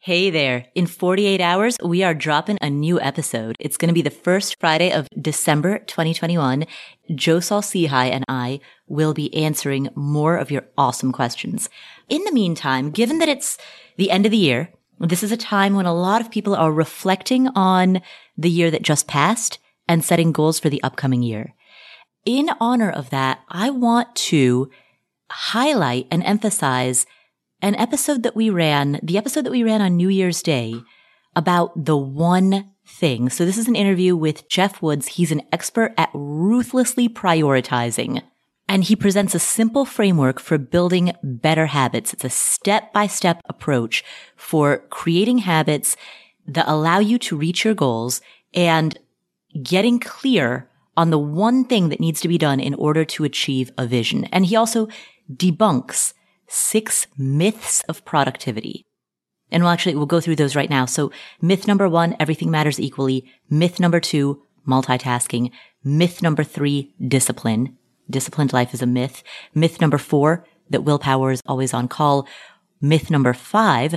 Hey there. In 48 hours, we are dropping a new episode. It's going to be the first Friday of December 2021. Joe Saul-Sehy and I will be answering more of your awesome questions. In the meantime, given that it's the end of the year, this is a time when a lot of people are reflecting on the year that just passed and setting goals for the upcoming year. In honor of that, I want to highlight and emphasize an episode that we ran, the episode that we ran on New Year's Day about the one thing. So this is an interview with Geoff Woods. He's an expert at ruthlessly prioritizing. And he presents a simple framework for building better habits. It's a step by step approach for creating habits that allow you to reach your goals and getting clear on the one thing that needs to be done in order to achieve a vision. And he also debunks six myths of productivity. And we'll actually, we'll go through those right now. So myth number one, everything matters equally. Myth number two, multitasking. Myth number three, discipline. Disciplined life is a myth. Myth number four, that willpower is always on call. Myth number five,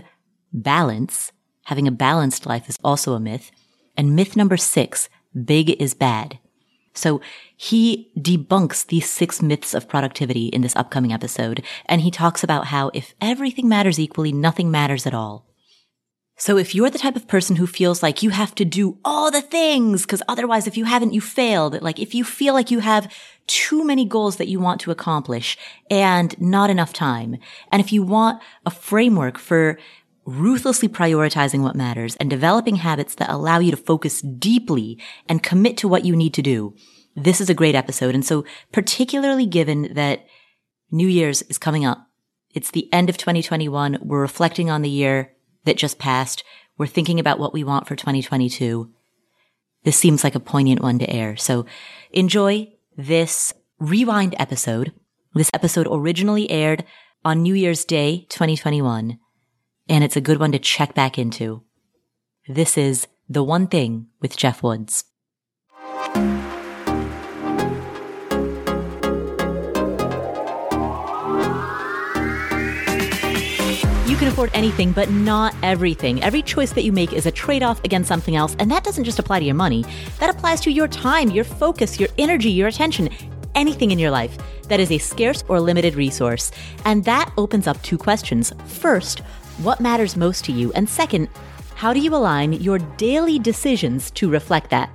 balance. Having a balanced life is also a myth. And myth number six, big is bad. So he debunks these six myths of productivity in this upcoming episode. And he talks about how if everything matters equally, nothing matters at all. So if you're the type of person who feels like you have to do all the things, because otherwise if you haven't, you failed, like if you feel like you have too many goals that you want to accomplish and not enough time, and if you want a framework for ruthlessly prioritizing what matters and developing habits that allow you to focus deeply and commit to what you need to do. This is a great episode. And so particularly given that New Year's is coming up, it's the end of 2021. We're reflecting on the year that just passed. We're thinking about what we want for 2022. This seems like a poignant one to air. So enjoy this rewind episode. This episode originally aired on New Year's Day, 2021 and it's a good one to check back into. This is The One Thing with Geoff Woods. You can afford anything, but not everything. Every choice that you make is a trade off against something else, and that doesn't just apply to your money. That applies to your time, your focus, your energy, your attention, anything in your life that is a scarce or limited resource. And that opens up two questions. First, what matters most to you? And second, how do you align your daily decisions to reflect that?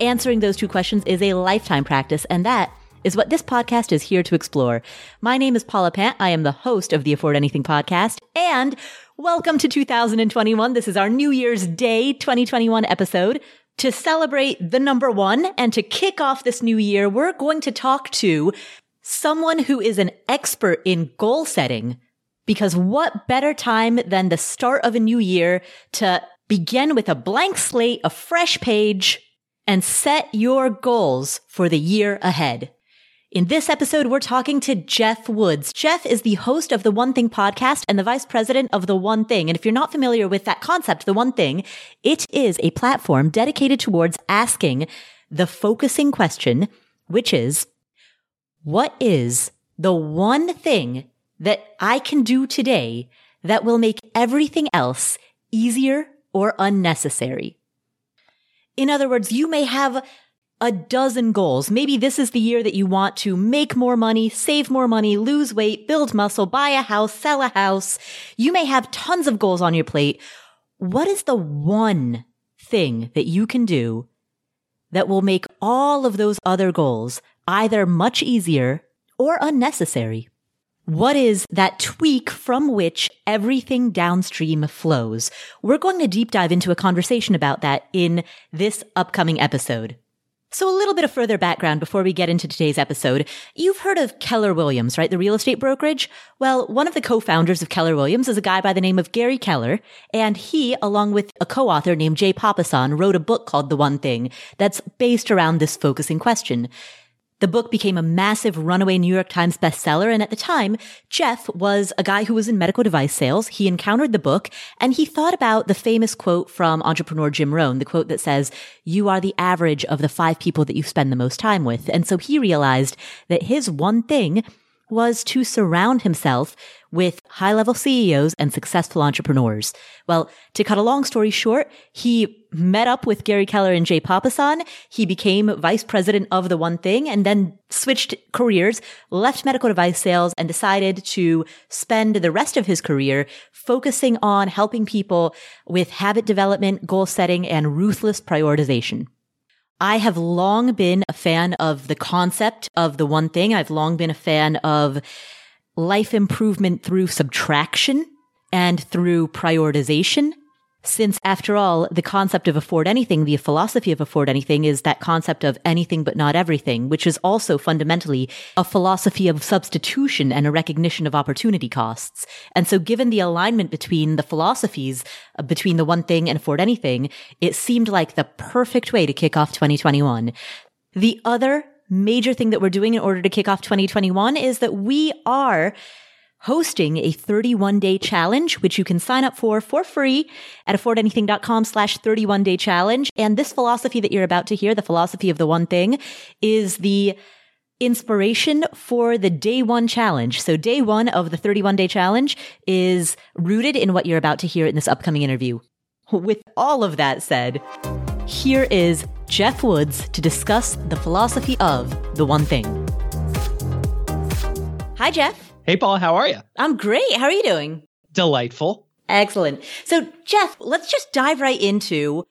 Answering those two questions is a lifetime practice, and that is what this podcast is here to explore. My name is Paula Pant. I am the host of the Afford Anything podcast, and welcome to 2021. This is our New Year's Day 2021 episode. To celebrate the number one and to kick off this new year, we're going to talk to someone who is an expert in goal setting because what better time than the start of a new year to begin with a blank slate, a fresh page, and set your goals for the year ahead. In this episode, we're talking to Geoff Woods. Geoff is the host of the One Thing podcast and the vice president of The One Thing. And if you're not familiar with that concept, The One Thing, it is a platform dedicated towards asking the focusing question, which is, what is the one thing that I can do today that will make everything else easier or unnecessary. In other words, you may have a dozen goals. Maybe this is the year that you want to make more money, save more money, lose weight, build muscle, buy a house, sell a house. You may have tons of goals on your plate. What is the one thing that you can do that will make all of those other goals either much easier or unnecessary? What is that tweak from which everything downstream flows? We're going to deep dive into a conversation about that in this upcoming episode. So a little bit of further background before we get into today's episode. You've heard of Keller Williams, right? The real estate brokerage? Well, one of the co-founders of Keller Williams is a guy by the name of Gary Keller, and he, along with a co-author named Jay Papasan, wrote a book called The One Thing that's based around this focusing question. The book became a massive runaway New York Times bestseller. And at the time, Jeff was a guy who was in medical device sales. He encountered the book and he thought about the famous quote from entrepreneur Jim Rohn, the quote that says, you are the average of the five people that you spend the most time with. And so he realized that his one thing was to surround himself with high level CEOs and successful entrepreneurs. Well, to cut a long story short, he met up with Gary Keller and Jay Papasan. He became vice president of the one thing and then switched careers, left medical device sales and decided to spend the rest of his career focusing on helping people with habit development, goal setting, and ruthless prioritization. I have long been a fan of the concept of the one thing. I've long been a fan of life improvement through subtraction and through prioritization. Since after all, the concept of afford anything, the philosophy of afford anything is that concept of anything but not everything, which is also fundamentally a philosophy of substitution and a recognition of opportunity costs. And so given the alignment between the philosophies, uh, between the one thing and afford anything, it seemed like the perfect way to kick off 2021. The other major thing that we're doing in order to kick off 2021 is that we are hosting a 31 day challenge, which you can sign up for for free at affordanything.com slash 31 day challenge. And this philosophy that you're about to hear, the philosophy of the one thing is the inspiration for the day one challenge. So day one of the 31 day challenge is rooted in what you're about to hear in this upcoming interview. With all of that said, here is Geoff Woods to discuss the philosophy of the one thing. Hi, Geoff. Hey, Paul, how are you? I'm great. How are you doing? Delightful. Excellent. So, Geoff, let's just dive right into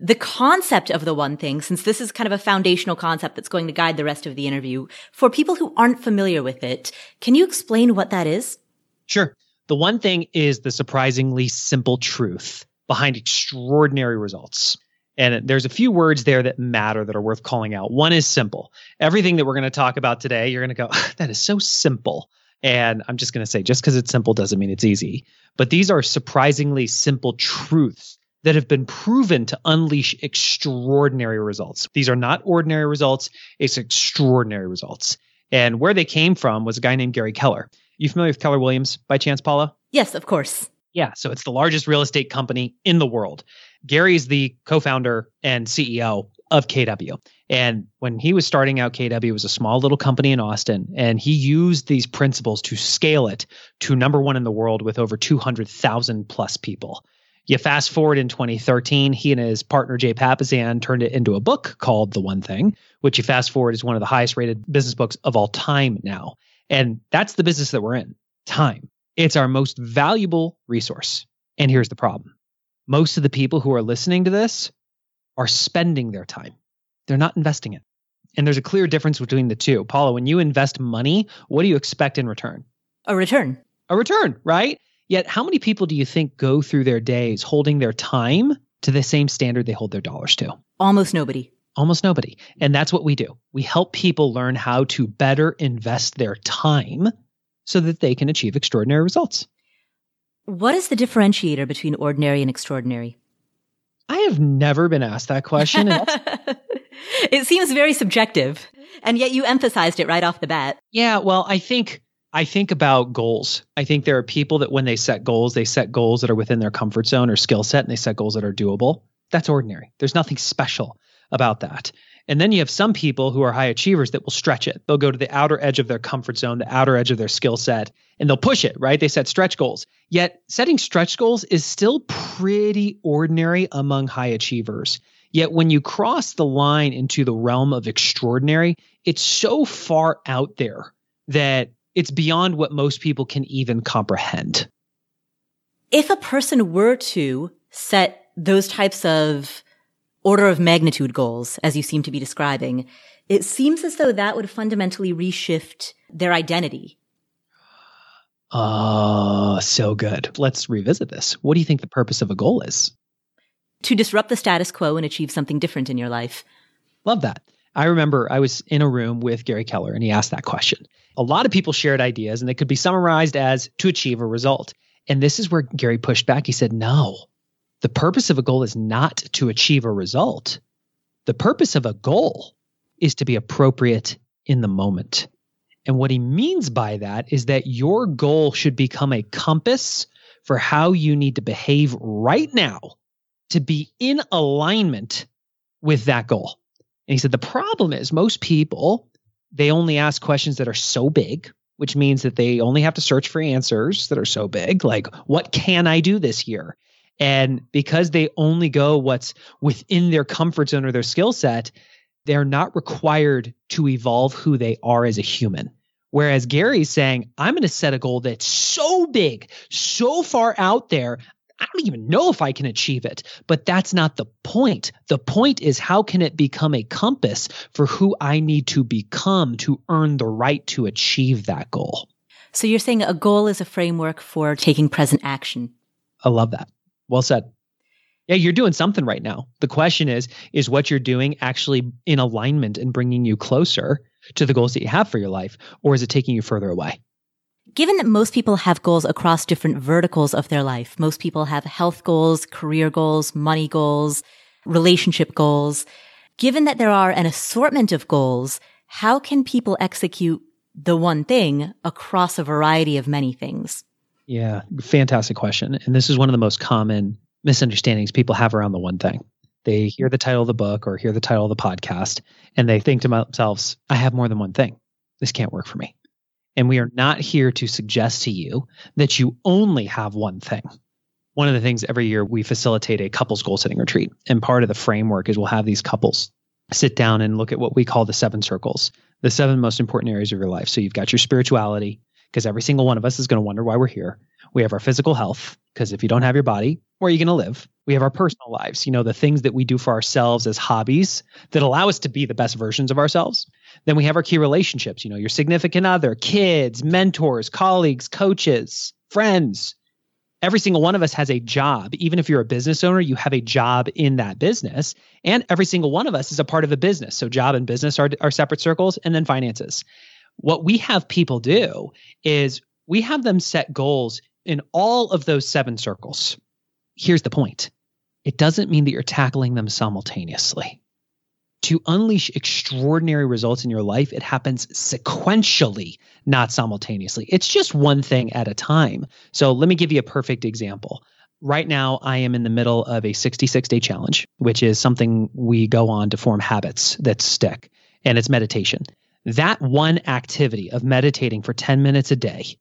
the concept of the one thing, since this is kind of a foundational concept that's going to guide the rest of the interview. For people who aren't familiar with it, can you explain what that is? Sure. The one thing is the surprisingly simple truth behind extraordinary results. And there's a few words there that matter that are worth calling out. One is simple. Everything that we're going to talk about today, you're going to go, that is so simple. And I'm just going to say, just because it's simple doesn't mean it's easy. But these are surprisingly simple truths that have been proven to unleash extraordinary results. These are not ordinary results, it's extraordinary results. And where they came from was a guy named Gary Keller. You familiar with Keller Williams by chance, Paula? Yes, of course. Yeah, so it's the largest real estate company in the world. Gary's the co-founder and CEO of KW. And when he was starting out, KW was a small little company in Austin, and he used these principles to scale it to number one in the world with over 200,000 plus people. You fast forward in 2013, he and his partner Jay Papasan turned it into a book called The One Thing, which you fast forward is one of the highest rated business books of all time now. And that's the business that we're in time. It's our most valuable resource. And here's the problem most of the people who are listening to this are spending their time they're not investing it. And there's a clear difference between the two. Paula, when you invest money, what do you expect in return? A return. A return, right? Yet, how many people do you think go through their days holding their time to the same standard they hold their dollars to? Almost nobody. Almost nobody. And that's what we do. We help people learn how to better invest their time so that they can achieve extraordinary results. What is the differentiator between ordinary and extraordinary? I have never been asked that question. it seems very subjective, and yet you emphasized it right off the bat. Yeah, well, I think I think about goals. I think there are people that when they set goals, they set goals that are within their comfort zone or skill set, and they set goals that are doable. That's ordinary. There's nothing special about that. And then you have some people who are high achievers that will stretch it. They'll go to the outer edge of their comfort zone, the outer edge of their skill set, and they'll push it, right? They set stretch goals. Yet setting stretch goals is still pretty ordinary among high achievers. Yet when you cross the line into the realm of extraordinary, it's so far out there that it's beyond what most people can even comprehend. If a person were to set those types of order of magnitude goals, as you seem to be describing, it seems as though that would fundamentally reshift their identity. Oh, so good. Let's revisit this. What do you think the purpose of a goal is? To disrupt the status quo and achieve something different in your life. Love that. I remember I was in a room with Gary Keller and he asked that question. A lot of people shared ideas and they could be summarized as to achieve a result. And this is where Gary pushed back. He said, no, the purpose of a goal is not to achieve a result. The purpose of a goal is to be appropriate in the moment. And what he means by that is that your goal should become a compass for how you need to behave right now to be in alignment with that goal. And he said the problem is most people they only ask questions that are so big which means that they only have to search for answers that are so big, like, what can I do this year? And because they only go what's within their comfort zone or their skill set, they're not required to evolve who they are as a human. Whereas Gary's saying, I'm going to set a goal that's so big, so far out there, I don't even know if I can achieve it. But that's not the point. The point is, how can it become a compass for who I need to become to earn the right to achieve that goal? So you're saying a goal is a framework for taking present action. I love that. Well said. Yeah, you're doing something right now. The question is, is what you're doing actually in alignment and bringing you closer to the goals that you have for your life, or is it taking you further away? Given that most people have goals across different verticals of their life, most people have health goals, career goals, money goals, relationship goals. Given that there are an assortment of goals, how can people execute the one thing across a variety of many things? Yeah, fantastic question. And this is one of the most common misunderstandings people have around the one thing. They hear the title of the book or hear the title of the podcast and they think to themselves, I have more than one thing. This can't work for me. And we are not here to suggest to you that you only have one thing. One of the things every year we facilitate a couples goal setting retreat. And part of the framework is we'll have these couples sit down and look at what we call the seven circles, the seven most important areas of your life. So you've got your spirituality, because every single one of us is going to wonder why we're here. We have our physical health, because if you don't have your body, where are you going to live? We have our personal lives, you know, the things that we do for ourselves as hobbies that allow us to be the best versions of ourselves. Then we have our key relationships, you know, your significant other, kids, mentors, colleagues, coaches, friends. Every single one of us has a job. Even if you're a business owner, you have a job in that business. And every single one of us is a part of a business. So, job and business are, are separate circles, and then finances. What we have people do is we have them set goals in all of those seven circles. Here's the point it doesn't mean that you're tackling them simultaneously. To unleash extraordinary results in your life, it happens sequentially, not simultaneously. It's just one thing at a time. So let me give you a perfect example. Right now, I am in the middle of a 66 day challenge, which is something we go on to form habits that stick, and it's meditation. That one activity of meditating for 10 minutes a day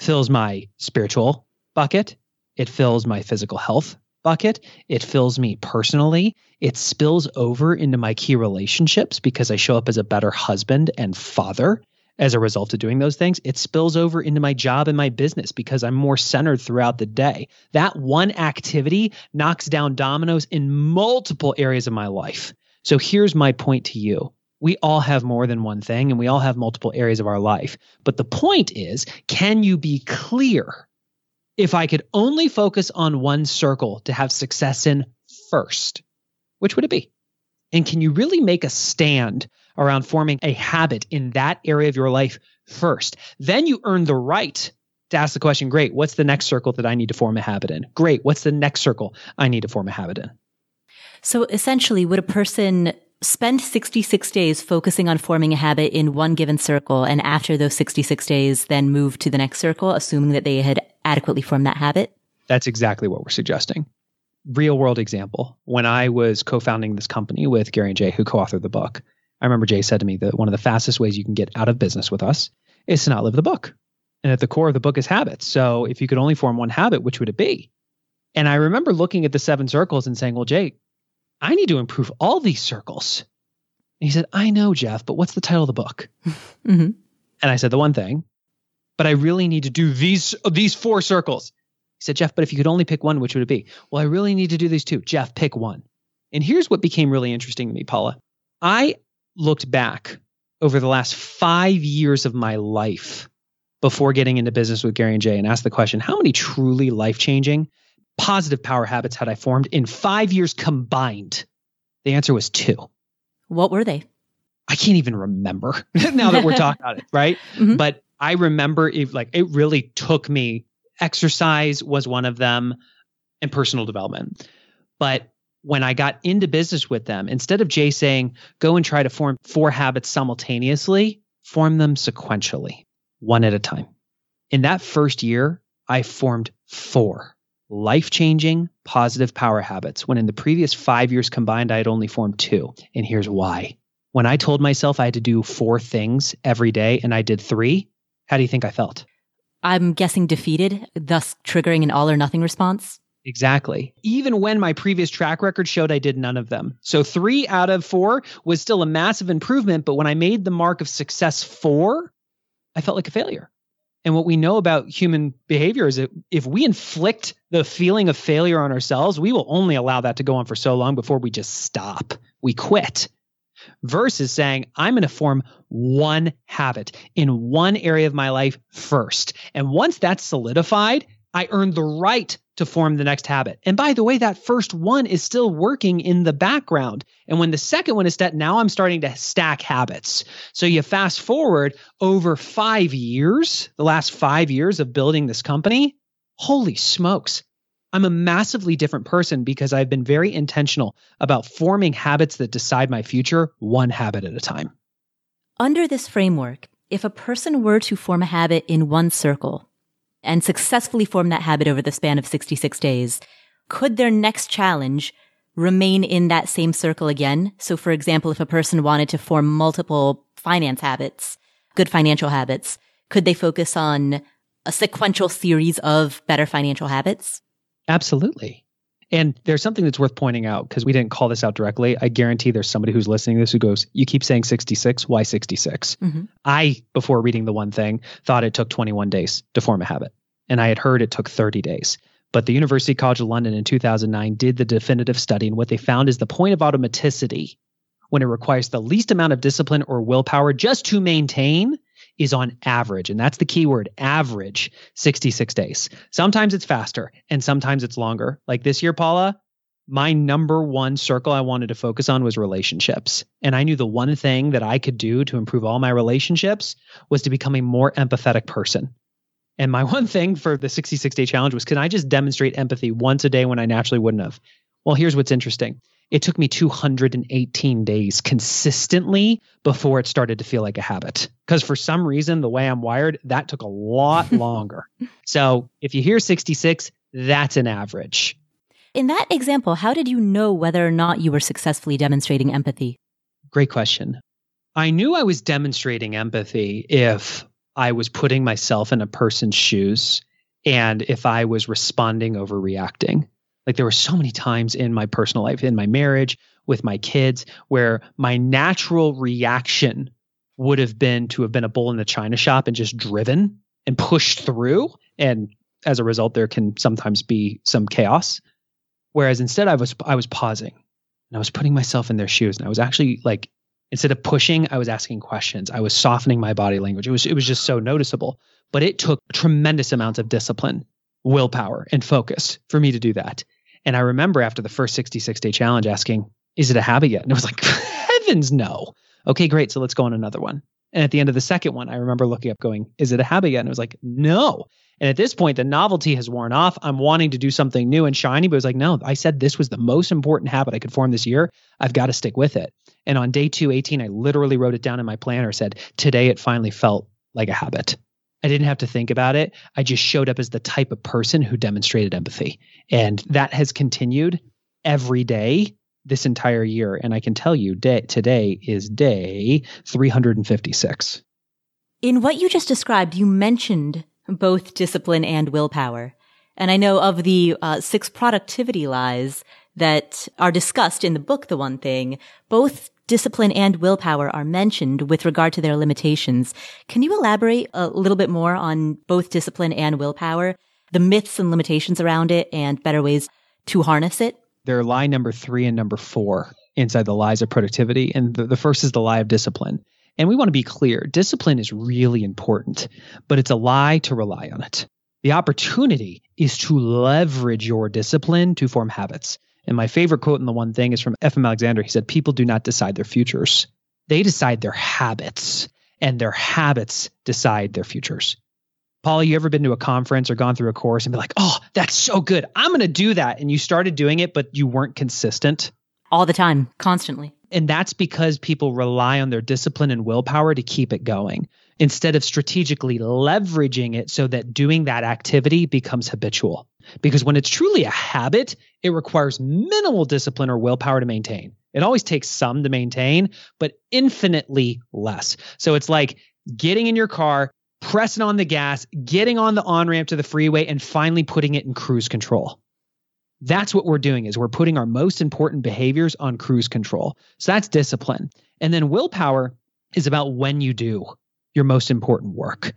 fills my spiritual bucket, it fills my physical health bucket. It fills me personally. It spills over into my key relationships because I show up as a better husband and father as a result of doing those things. It spills over into my job and my business because I'm more centered throughout the day. That one activity knocks down dominoes in multiple areas of my life. So here's my point to you. We all have more than one thing and we all have multiple areas of our life. But the point is, can you be clear if I could only focus on one circle to have success in first, which would it be? And can you really make a stand around forming a habit in that area of your life first? Then you earn the right to ask the question great, what's the next circle that I need to form a habit in? Great, what's the next circle I need to form a habit in? So essentially, would a person spend 66 days focusing on forming a habit in one given circle and after those 66 days then move to the next circle assuming that they had adequately formed that habit? That's exactly what we're suggesting. Real world example. When i was co-founding this company with gary and jay who co-authored the book i remember jay said to me that one of the fastest ways you can get out of business with us is to not live the book. And at the core of the book is habits. So if you could only form one habit which would it be? And i remember looking at the seven circles and saying well jay I need to improve all these circles. And he said, I know, Geoff, but what's the title of the book? mm-hmm. And I said, the one thing, but I really need to do these, these four circles. He said, Geoff, but if you could only pick one, which would it be? Well, I really need to do these two. Geoff, pick one. And here's what became really interesting to me, Paula. I looked back over the last five years of my life before getting into business with Gary and Jay and asked the question, how many truly life changing positive power habits had I formed in five years combined? The answer was two. What were they? I can't even remember now that we're talking about it, right? Mm-hmm. But I remember it like it really took me. Exercise was one of them and personal development. But when I got into business with them, instead of Jay saying, go and try to form four habits simultaneously, form them sequentially, one at a time. In that first year, I formed four life changing positive power habits when in the previous five years combined, I had only formed two. And here's why. When I told myself I had to do four things every day and I did three, How do you think I felt? I'm guessing defeated, thus triggering an all or nothing response. Exactly. Even when my previous track record showed I did none of them. So three out of four was still a massive improvement. But when I made the mark of success four, I felt like a failure. And what we know about human behavior is that if we inflict the feeling of failure on ourselves, we will only allow that to go on for so long before we just stop. We quit. Versus saying, I'm going to form one habit in one area of my life first. And once that's solidified, I earn the right to form the next habit. And by the way, that first one is still working in the background. And when the second one is set, now I'm starting to stack habits. So you fast forward over five years, the last five years of building this company. Holy smokes. I'm a massively different person because I've been very intentional about forming habits that decide my future one habit at a time. Under this framework, if a person were to form a habit in one circle, and successfully form that habit over the span of 66 days, could their next challenge remain in that same circle again? So for example, if a person wanted to form multiple finance habits, good financial habits, could they focus on a sequential series of better financial habits? Absolutely. And there's something that's worth pointing out because we didn't call this out directly. I guarantee there's somebody who's listening to this who goes, You keep saying 66. Why 66? Mm-hmm. I, before reading the one thing, thought it took 21 days to form a habit. And I had heard it took 30 days. But the University College of London in 2009 did the definitive study. And what they found is the point of automaticity, when it requires the least amount of discipline or willpower just to maintain, is on average, and that's the key word average 66 days. Sometimes it's faster and sometimes it's longer. Like this year, Paula, my number one circle I wanted to focus on was relationships. And I knew the one thing that I could do to improve all my relationships was to become a more empathetic person. And my one thing for the 66 day challenge was can I just demonstrate empathy once a day when I naturally wouldn't have? Well, here's what's interesting it took me 218 days consistently before it started to feel like a habit. Because for some reason, the way I'm wired, that took a lot longer. so if you hear 66, that's an average. In that example, how did you know whether or not you were successfully demonstrating empathy? Great question. I knew I was demonstrating empathy if I was putting myself in a person's shoes and if I was responding over reacting. Like there were so many times in my personal life, in my marriage, with my kids, where my natural reaction would have been to have been a bull in the china shop and just driven and pushed through. And as a result, there can sometimes be some chaos. Whereas instead, I was I was pausing and I was putting myself in their shoes, and I was actually like instead of pushing, I was asking questions. I was softening my body language. It was it was just so noticeable. But it took tremendous amounts of discipline, willpower, and focus for me to do that. And I remember after the first 66 day challenge asking, is it a habit yet? And it was like, heavens no. Okay, great. So let's go on another one. And at the end of the second one, I remember looking up going, is it a habit yet? And it was like, no. And at this point, the novelty has worn off. I'm wanting to do something new and shiny, but it was like, no, I said this was the most important habit I could form this year. I've got to stick with it. And on day 218, I literally wrote it down in my planner, said, today it finally felt like a habit. I didn't have to think about it. I just showed up as the type of person who demonstrated empathy. And that has continued every day this entire year. And I can tell you day, today is day 356. In what you just described, you mentioned both discipline and willpower. And I know of the uh, six productivity lies that are discussed in the book, The One Thing, both discipline and willpower are mentioned with regard to their limitations. Can you elaborate a little bit more on both discipline and willpower, the myths and limitations around it, and better ways to harness it? There are lie number three and number four inside the lies of productivity. And the, the first is the lie of discipline. And we want to be clear discipline is really important, but it's a lie to rely on it. The opportunity is to leverage your discipline to form habits. And my favorite quote in the one thing is from F.M. Alexander. He said, People do not decide their futures, they decide their habits, and their habits decide their futures. Paula, you ever been to a conference or gone through a course and be like, oh, that's so good. I'm going to do that. And you started doing it, but you weren't consistent? All the time, constantly. And that's because people rely on their discipline and willpower to keep it going instead of strategically leveraging it so that doing that activity becomes habitual. Because when it's truly a habit, it requires minimal discipline or willpower to maintain. It always takes some to maintain, but infinitely less. So it's like getting in your car, pressing on the gas, getting on the on ramp to the freeway, and finally putting it in cruise control. That's what we're doing is we're putting our most important behaviors on cruise control. So that's discipline. And then willpower is about when you do your most important work.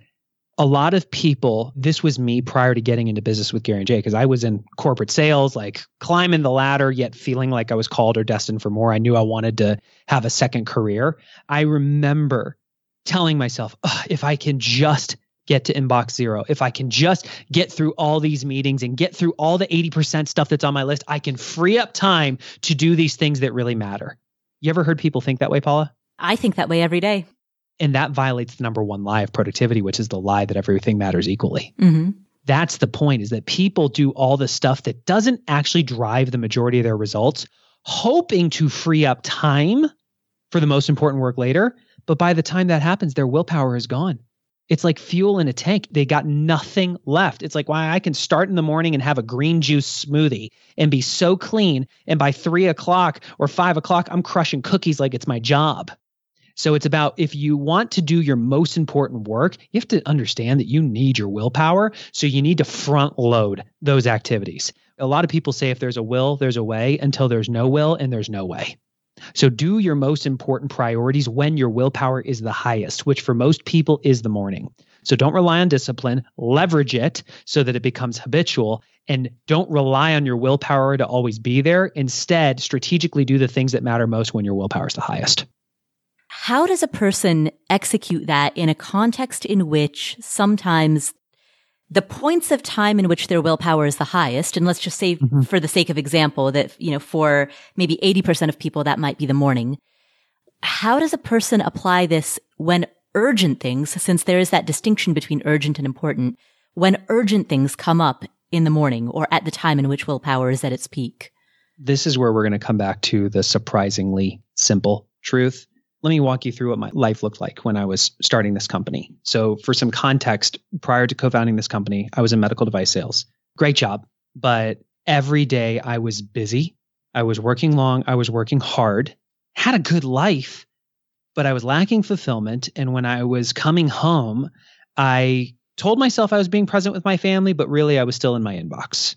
A lot of people, this was me prior to getting into business with Gary and Jay, because I was in corporate sales, like climbing the ladder, yet feeling like I was called or destined for more. I knew I wanted to have a second career. I remember telling myself, if I can just get to inbox zero, if I can just get through all these meetings and get through all the 80% stuff that's on my list, I can free up time to do these things that really matter. You ever heard people think that way, Paula? I think that way every day. And that violates the number one lie of productivity, which is the lie that everything matters equally. Mm-hmm. That's the point is that people do all the stuff that doesn't actually drive the majority of their results, hoping to free up time for the most important work later. But by the time that happens, their willpower is gone. It's like fuel in a tank. They got nothing left. It's like why I can start in the morning and have a green juice smoothie and be so clean. And by three o'clock or five o'clock, I'm crushing cookies like it's my job. So it's about if you want to do your most important work, you have to understand that you need your willpower. So you need to front load those activities. A lot of people say if there's a will, there's a way until there's no will and there's no way. So do your most important priorities when your willpower is the highest, which for most people is the morning. So don't rely on discipline, leverage it so that it becomes habitual and don't rely on your willpower to always be there. Instead, strategically do the things that matter most when your willpower is the highest. How does a person execute that in a context in which sometimes the points of time in which their willpower is the highest, and let's just say mm-hmm. for the sake of example that, you know, for maybe 80% of people, that might be the morning. How does a person apply this when urgent things, since there is that distinction between urgent and important, when urgent things come up in the morning or at the time in which willpower is at its peak? This is where we're going to come back to the surprisingly simple truth let me walk you through what my life looked like when I was starting this company. So, for some context, prior to co founding this company, I was in medical device sales. Great job. But every day I was busy. I was working long. I was working hard, had a good life, but I was lacking fulfillment. And when I was coming home, I told myself I was being present with my family, but really I was still in my inbox.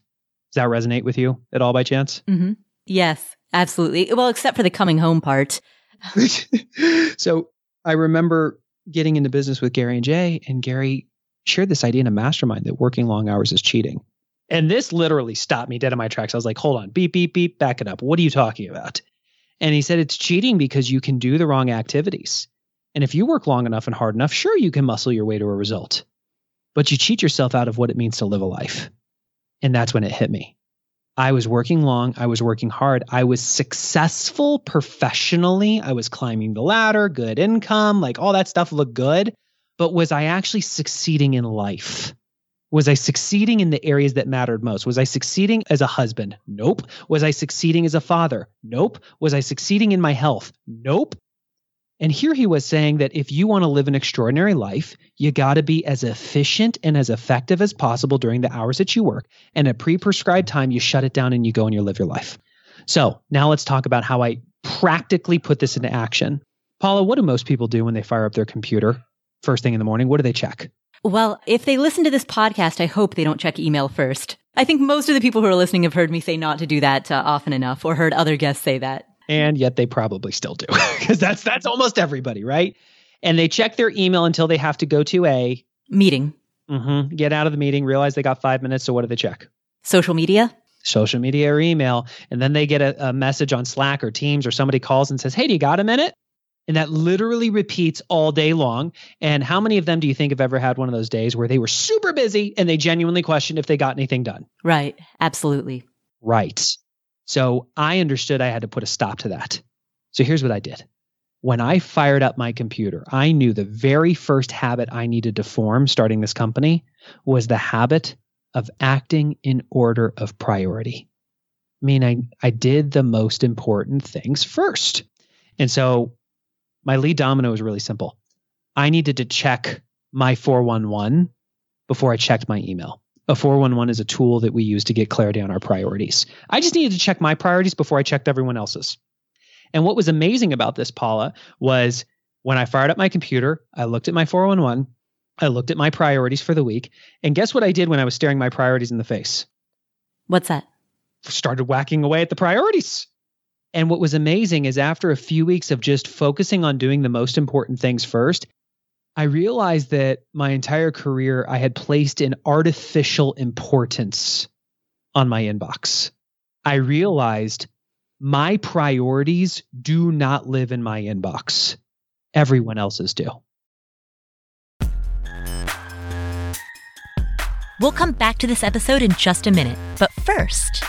Does that resonate with you at all by chance? Mm-hmm. Yes, absolutely. Well, except for the coming home part. so I remember getting into business with Gary and Jay, and Gary shared this idea in a mastermind that working long hours is cheating. And this literally stopped me dead in my tracks. I was like, hold on, beep, beep, beep, back it up. What are you talking about? And he said it's cheating because you can do the wrong activities. And if you work long enough and hard enough, sure, you can muscle your way to a result. But you cheat yourself out of what it means to live a life. And that's when it hit me. I was working long. I was working hard. I was successful professionally. I was climbing the ladder, good income, like all that stuff looked good. But was I actually succeeding in life? Was I succeeding in the areas that mattered most? Was I succeeding as a husband? Nope. Was I succeeding as a father? Nope. Was I succeeding in my health? Nope. And here he was saying that if you want to live an extraordinary life, you got to be as efficient and as effective as possible during the hours that you work. And at pre prescribed time, you shut it down and you go and you live your life. So now let's talk about how I practically put this into action. Paula, what do most people do when they fire up their computer first thing in the morning? What do they check? Well, if they listen to this podcast, I hope they don't check email first. I think most of the people who are listening have heard me say not to do that uh, often enough or heard other guests say that and yet they probably still do because that's that's almost everybody, right? And they check their email until they have to go to a meeting. Mm-hmm, get out of the meeting, realize they got five minutes. So what do they check? Social media. Social media or email, and then they get a, a message on Slack or Teams, or somebody calls and says, "Hey, do you got a minute?" And that literally repeats all day long. And how many of them do you think have ever had one of those days where they were super busy and they genuinely questioned if they got anything done? Right. Absolutely. Right. So I understood I had to put a stop to that. So here's what I did. When I fired up my computer, I knew the very first habit I needed to form starting this company was the habit of acting in order of priority. I mean, I, I did the most important things first. And so my lead domino was really simple. I needed to check my 411 before I checked my email a 411 is a tool that we use to get clarity on our priorities. I just needed to check my priorities before I checked everyone else's. And what was amazing about this, Paula, was when I fired up my computer, I looked at my 411 I looked at my priorities for the week. And guess what I did when I was staring my priorities in the face? What's that? Started whacking away at the priorities. And what was amazing is after a few weeks of just focusing on doing the most important things first, I realized that my entire career I had placed an artificial importance on my inbox. I realized my priorities do not live in my inbox. Everyone else's do. We'll come back to this episode in just a minute. But first,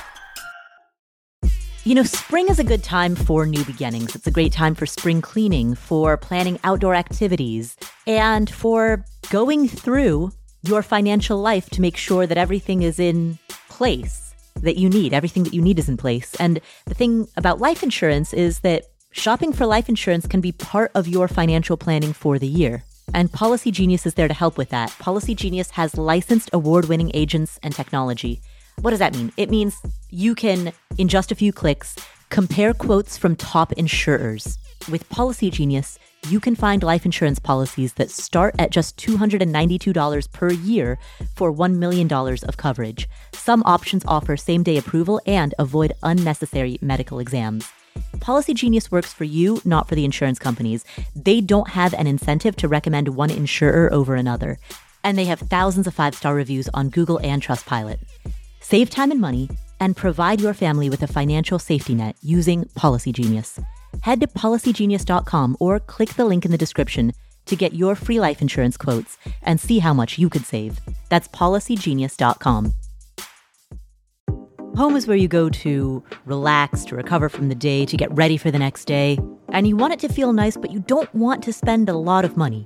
you know, spring is a good time for new beginnings. It's a great time for spring cleaning, for planning outdoor activities, and for going through your financial life to make sure that everything is in place that you need. Everything that you need is in place. And the thing about life insurance is that shopping for life insurance can be part of your financial planning for the year. And Policygenius is there to help with that. Policygenius has licensed award winning agents and technology what does that mean? It means you can, in just a few clicks, compare quotes from top insurers. With Policygenius, you can find life insurance policies that start at just $292 per year for $1 million of coverage. Some options offer same day approval and avoid unnecessary medical exams. Policygenius works for you, not for the insurance companies. They don't have an incentive to recommend one insurer over another. And they have thousands of five star reviews on Google and Trustpilot. Save time and money and provide your family with a financial safety net using Policygenius. Head to policygenius.com or click the link in the description to get your free life insurance quotes and see how much you could save. That's policygenius.com. Home is where you go to relax, to recover from the day, to get ready for the next day. And you want it to feel nice, but you don't want to spend a lot of money.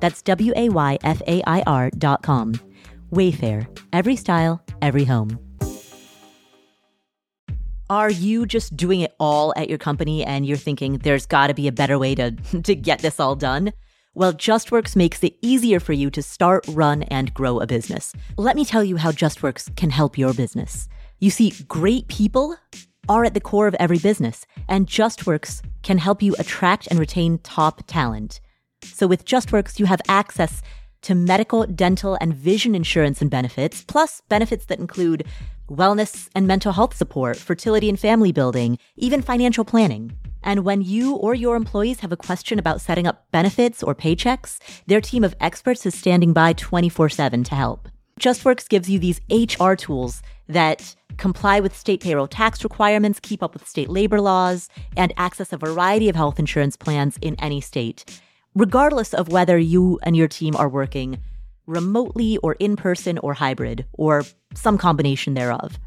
That's W A Y F A I R dot com. Wayfair, every style, every home. Are you just doing it all at your company and you're thinking there's got to be a better way to, to get this all done? Well, JustWorks makes it easier for you to start, run, and grow a business. Let me tell you how JustWorks can help your business. You see, great people are at the core of every business, and JustWorks can help you attract and retain top talent. So with JustWorks, you have access to medical, dental, and vision insurance and benefits, plus benefits that include wellness and mental health support, fertility and family building, even financial planning. And when you or your employees have a question about setting up benefits or paychecks, their team of experts is standing by 24 7 to help. JustWorks gives you these HR tools that comply with state payroll tax requirements, keep up with state labor laws, and access a variety of health insurance plans in any state regardless of whether you and your team are working remotely or in person or hybrid or some combination thereof.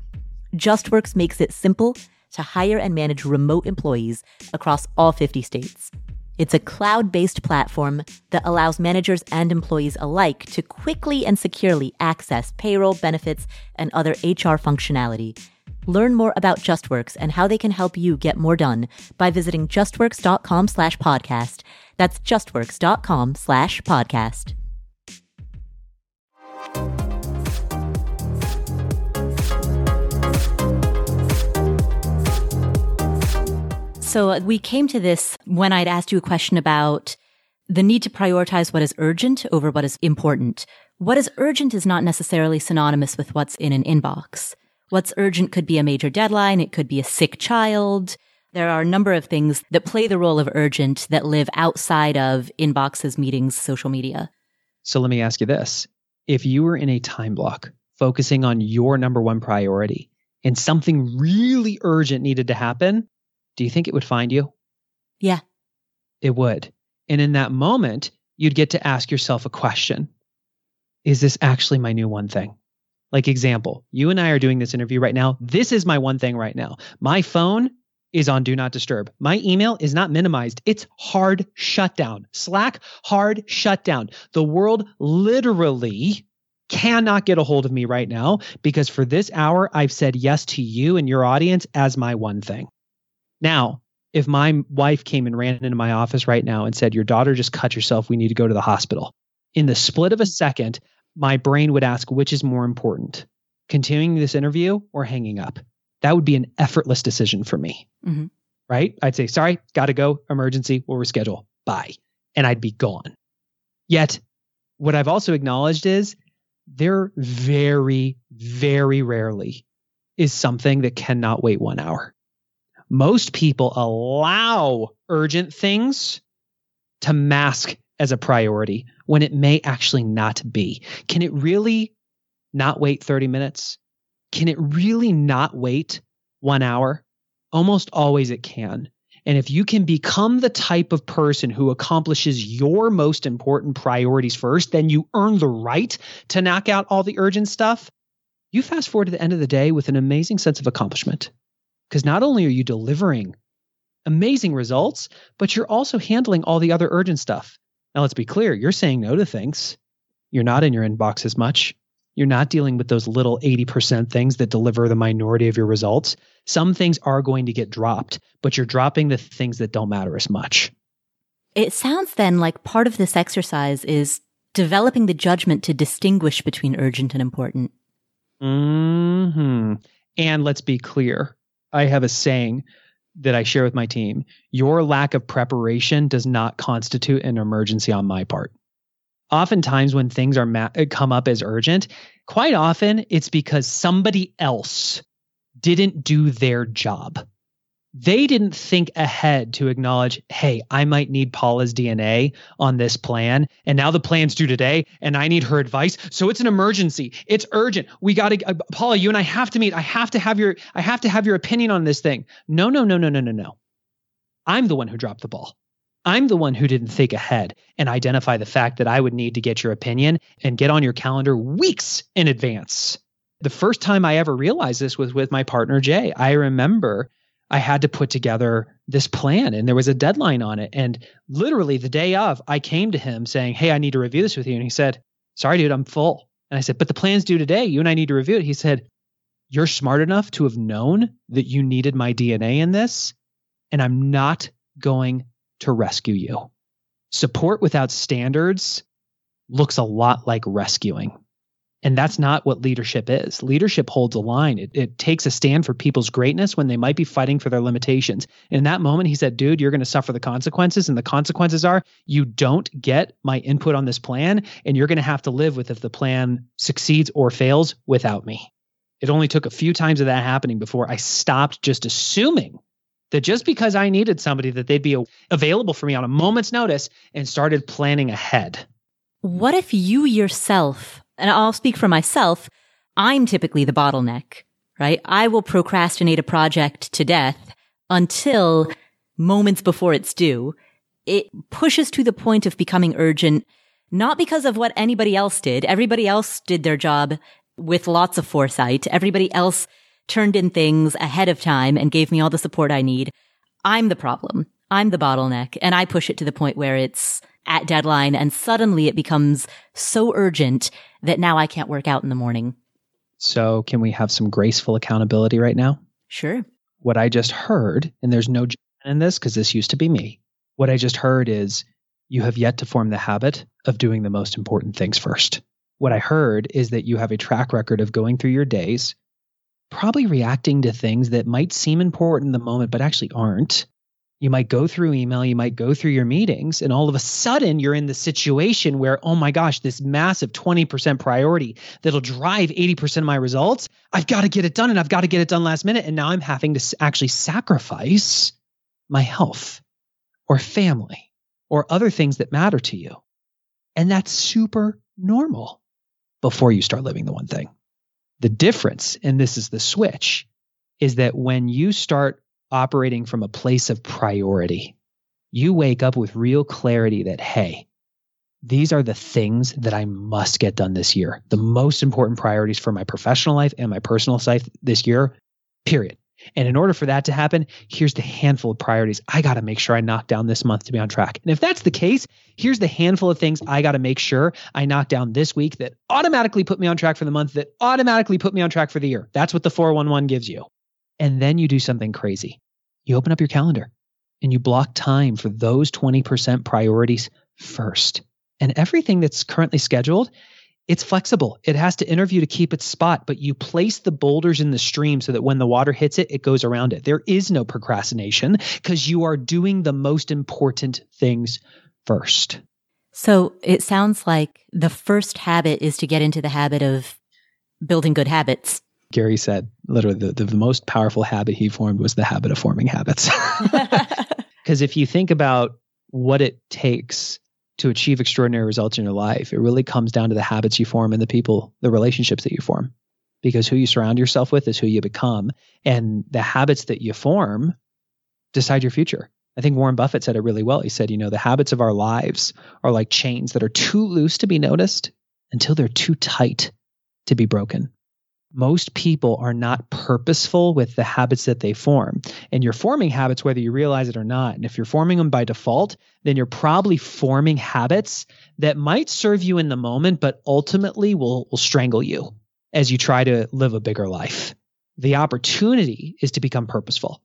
JustWorks makes it simple to hire and manage remote employees across all 50 states. It's a cloud based platform that allows managers and employees alike to quickly and securely access payroll, benefits, and other HR functionality. Learn more about JustWorks and how they can help you get more done by visiting justworks.com slash podcast that's justworks.com slash podcast. So we came to this when I'd asked you a question about the need to prioritize what is urgent over what is important. What is urgent is not necessarily synonymous with what's in an inbox. What's urgent could be a major deadline. It could be a sick child. There are a number of things that play the role of urgent that live outside of inboxes, meetings, social media. So let me ask you this. If you were in a time block focusing on your number one priority and something really urgent needed to happen, do you think it would find you? Yeah. It would. And in that moment, you'd get to ask yourself a question Is this actually my new one thing? Like, example, you and I are doing this interview right now. This is my one thing right now. My phone is on do not disturb. My email is not minimized. It's hard shutdown. Slack, hard shutdown. The world literally cannot get a hold of me right now because for this hour, I've said yes to you and your audience as my one thing. Now, if my wife came and ran into my office right now and said, Your daughter just cut herself, we need to go to the hospital, in the split of a second, my brain would ask, Which is more important, continuing this interview or hanging up? That would be an effortless decision for me. Mm-hmm. Right? I'd say, Sorry, got to go, emergency, we'll reschedule, bye. And I'd be gone. Yet, what I've also acknowledged is there very, very rarely is something that cannot wait one hour. Most people allow urgent things to mask as a priority when it may actually not be. Can it really not wait 30 minutes? Can it really not wait one hour? Almost always it can. And if you can become the type of person who accomplishes your most important priorities first, then you earn the right to knock out all the urgent stuff. You fast forward to the end of the day with an amazing sense of accomplishment. Because not only are you delivering amazing results, but you're also handling all the other urgent stuff. Now, let's be clear you're saying no to things. You're not in your inbox as much. You're not dealing with those little 80% things that deliver the minority of your results. Some things are going to get dropped, but you're dropping the things that don't matter as much. It sounds then like part of this exercise is developing the judgment to distinguish between urgent and important. Hmm. And let's be clear. I have a saying that I share with my team. Your lack of preparation does not constitute an emergency on my part oftentimes when things are ma- uh, come up as urgent, quite often it's because somebody else didn't do their job. They didn't think ahead to acknowledge, hey, I might need Paula's DNA on this plan. And now the plan's due today and I need her advice. So it's an emergency. It's urgent. We got to, uh, Paula, you and I have to meet. I have to have your, I have to have your opinion on this thing. No, no, no, no, no, no, no. I'm the one who dropped the ball. I'm the one who didn't think ahead and identify the fact that I would need to get your opinion and get on your calendar weeks in advance. The first time I ever realized this was with my partner, Jay. I remember I had to put together this plan and there was a deadline on it. And literally the day of, I came to him saying, Hey, I need to review this with you. And he said, Sorry, dude, I'm full. And I said, But the plan's due today. You and I need to review it. He said, You're smart enough to have known that you needed my DNA in this. And I'm not going to rescue you. Support without standards looks a lot like rescuing. And that's not what leadership is. Leadership holds a line. It, it takes a stand for people's greatness when they might be fighting for their limitations. In that moment, he said, dude, you're going to suffer the consequences. And the consequences are you don't get my input on this plan, and you're going to have to live with if the plan succeeds or fails without me. It only took a few times of that happening before I stopped just assuming that just because I needed somebody that they'd be available for me on a moment's notice and started planning ahead. What if you yourself, and I'll speak for myself, I'm typically the bottleneck, right? I will procrastinate a project to death until moments before it's due. It pushes to the point of becoming urgent, not because of what anybody else did. Everybody else did their job with lots of foresight. Everybody else turned in things ahead of time and gave me all the support I need. I'm the problem. I'm the bottleneck and I push it to the point where it's at deadline and suddenly it becomes so urgent that now I can't work out in the morning. So can we have some graceful accountability right now? Sure. What I just heard, and there's no in this because this used to be me. What I just heard is you have yet to form the habit of doing the most important things first. What I heard is that you have a track record of going through your days probably reacting to things that might seem important in the moment, but actually aren't. You might go through email, you might go through your meetings, and all of a sudden you're in the situation where, oh my gosh, this massive 20% priority that'll drive 80% of my results, I've got to get it done and I've got to get it done last minute. And now I'm having to actually sacrifice my health or family or other things that matter to you. And that's super normal before you start living the one thing. The difference, and this is the switch, is that when you start operating from a place of priority, you wake up with real clarity that, hey, these are the things that I must get done this year. The most important priorities for my professional life and my personal life this year, period. And in order for that to happen, here's the handful of priorities I got to make sure I knock down this month to be on track. And if that's the case, here's the handful of things I got to make sure I knock down this week that automatically put me on track for the month, that automatically put me on track for the year. That's what the 411 gives you. And then you do something crazy. You open up your calendar and you block time for those 20% priorities first. And everything that's currently scheduled it's flexible. It has to interview to keep its spot, but you place the boulders in the stream so that when the water hits it, it goes around it. There is no procrastination because you are doing the most important things first. So it sounds like the first habit is to get into the habit of building good habits. Gary said literally the, the, the most powerful habit he formed was the habit of forming habits. Because if you think about what it takes to achieve extraordinary results in your life, it really comes down to the habits you form and the people, the relationships that you form. Because who you surround yourself with is who you become. And the habits that you form decide your future. I think Warren Buffett said it really well. He said, you know, the habits of our lives are like chains that are too loose to be noticed until they're too tight to be broken most people are not purposeful with the habits that they form. And you're forming habits whether you realize it or not. And if you're forming them by default, then you're probably forming habits that might serve you in the moment, but ultimately will, will strangle you as you try to live a bigger life. The opportunity is to become purposeful,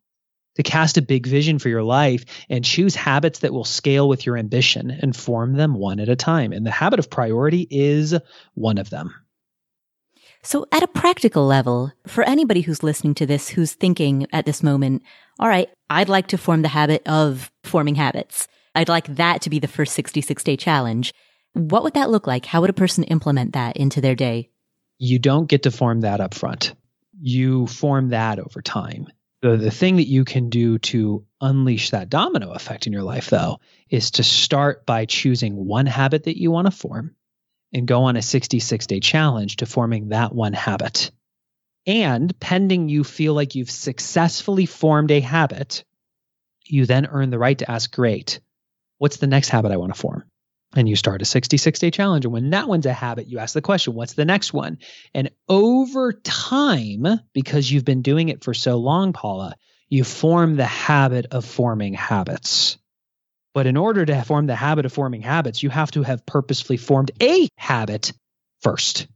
to cast a big vision for your life and choose habits that will scale with your ambition and form them one at a time. And the habit of priority is one of them. So at a practical level, for anybody who's listening to this, who's thinking at this moment, all right, I'd like to form the habit of forming habits. I'd like that to be the first 66 day challenge. What would that look like? How would a person implement that into their day? You don't get to form that up front. You form that over time. The, the thing that you can do to unleash that domino effect in your life, though, is to start by choosing one habit that you want to form and go on a 66 day challenge to forming that one habit. And pending you feel like you've successfully formed a habit, you then earn the right to ask, great, what's the next habit I want to form? And you start a 66 day challenge. And when that one's a habit, you ask the question, what's the next one? And over time, because you've been doing it for so long, Paula, you form the habit of forming habits. But in order to form the habit of forming habits, you have to have purposefully formed a habit first.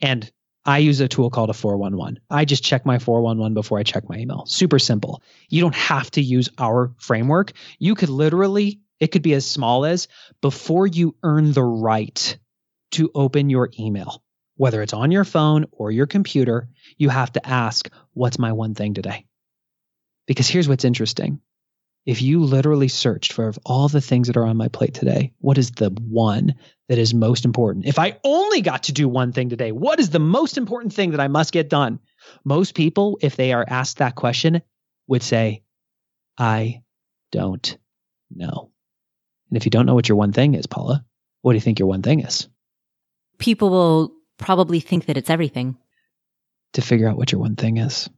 And I use a tool called a 411. I just check my 411 before I check my email. Super simple. You don't have to use our framework. You could literally, it could be as small as before you earn the right to open your email, whether it's on your phone or your computer, you have to ask, what's my one thing today? Because here's what's interesting if you literally searched for all the things that are on my plate today, what is the one that is most important? If I only got to do one thing today, what is the most important thing that I must get done? Most people, if they are asked that question, would say, I don't know. And if you don't know what your one thing is, Paula, what do you think your one thing is? People will probably think that it's everything. To figure out what your one thing is.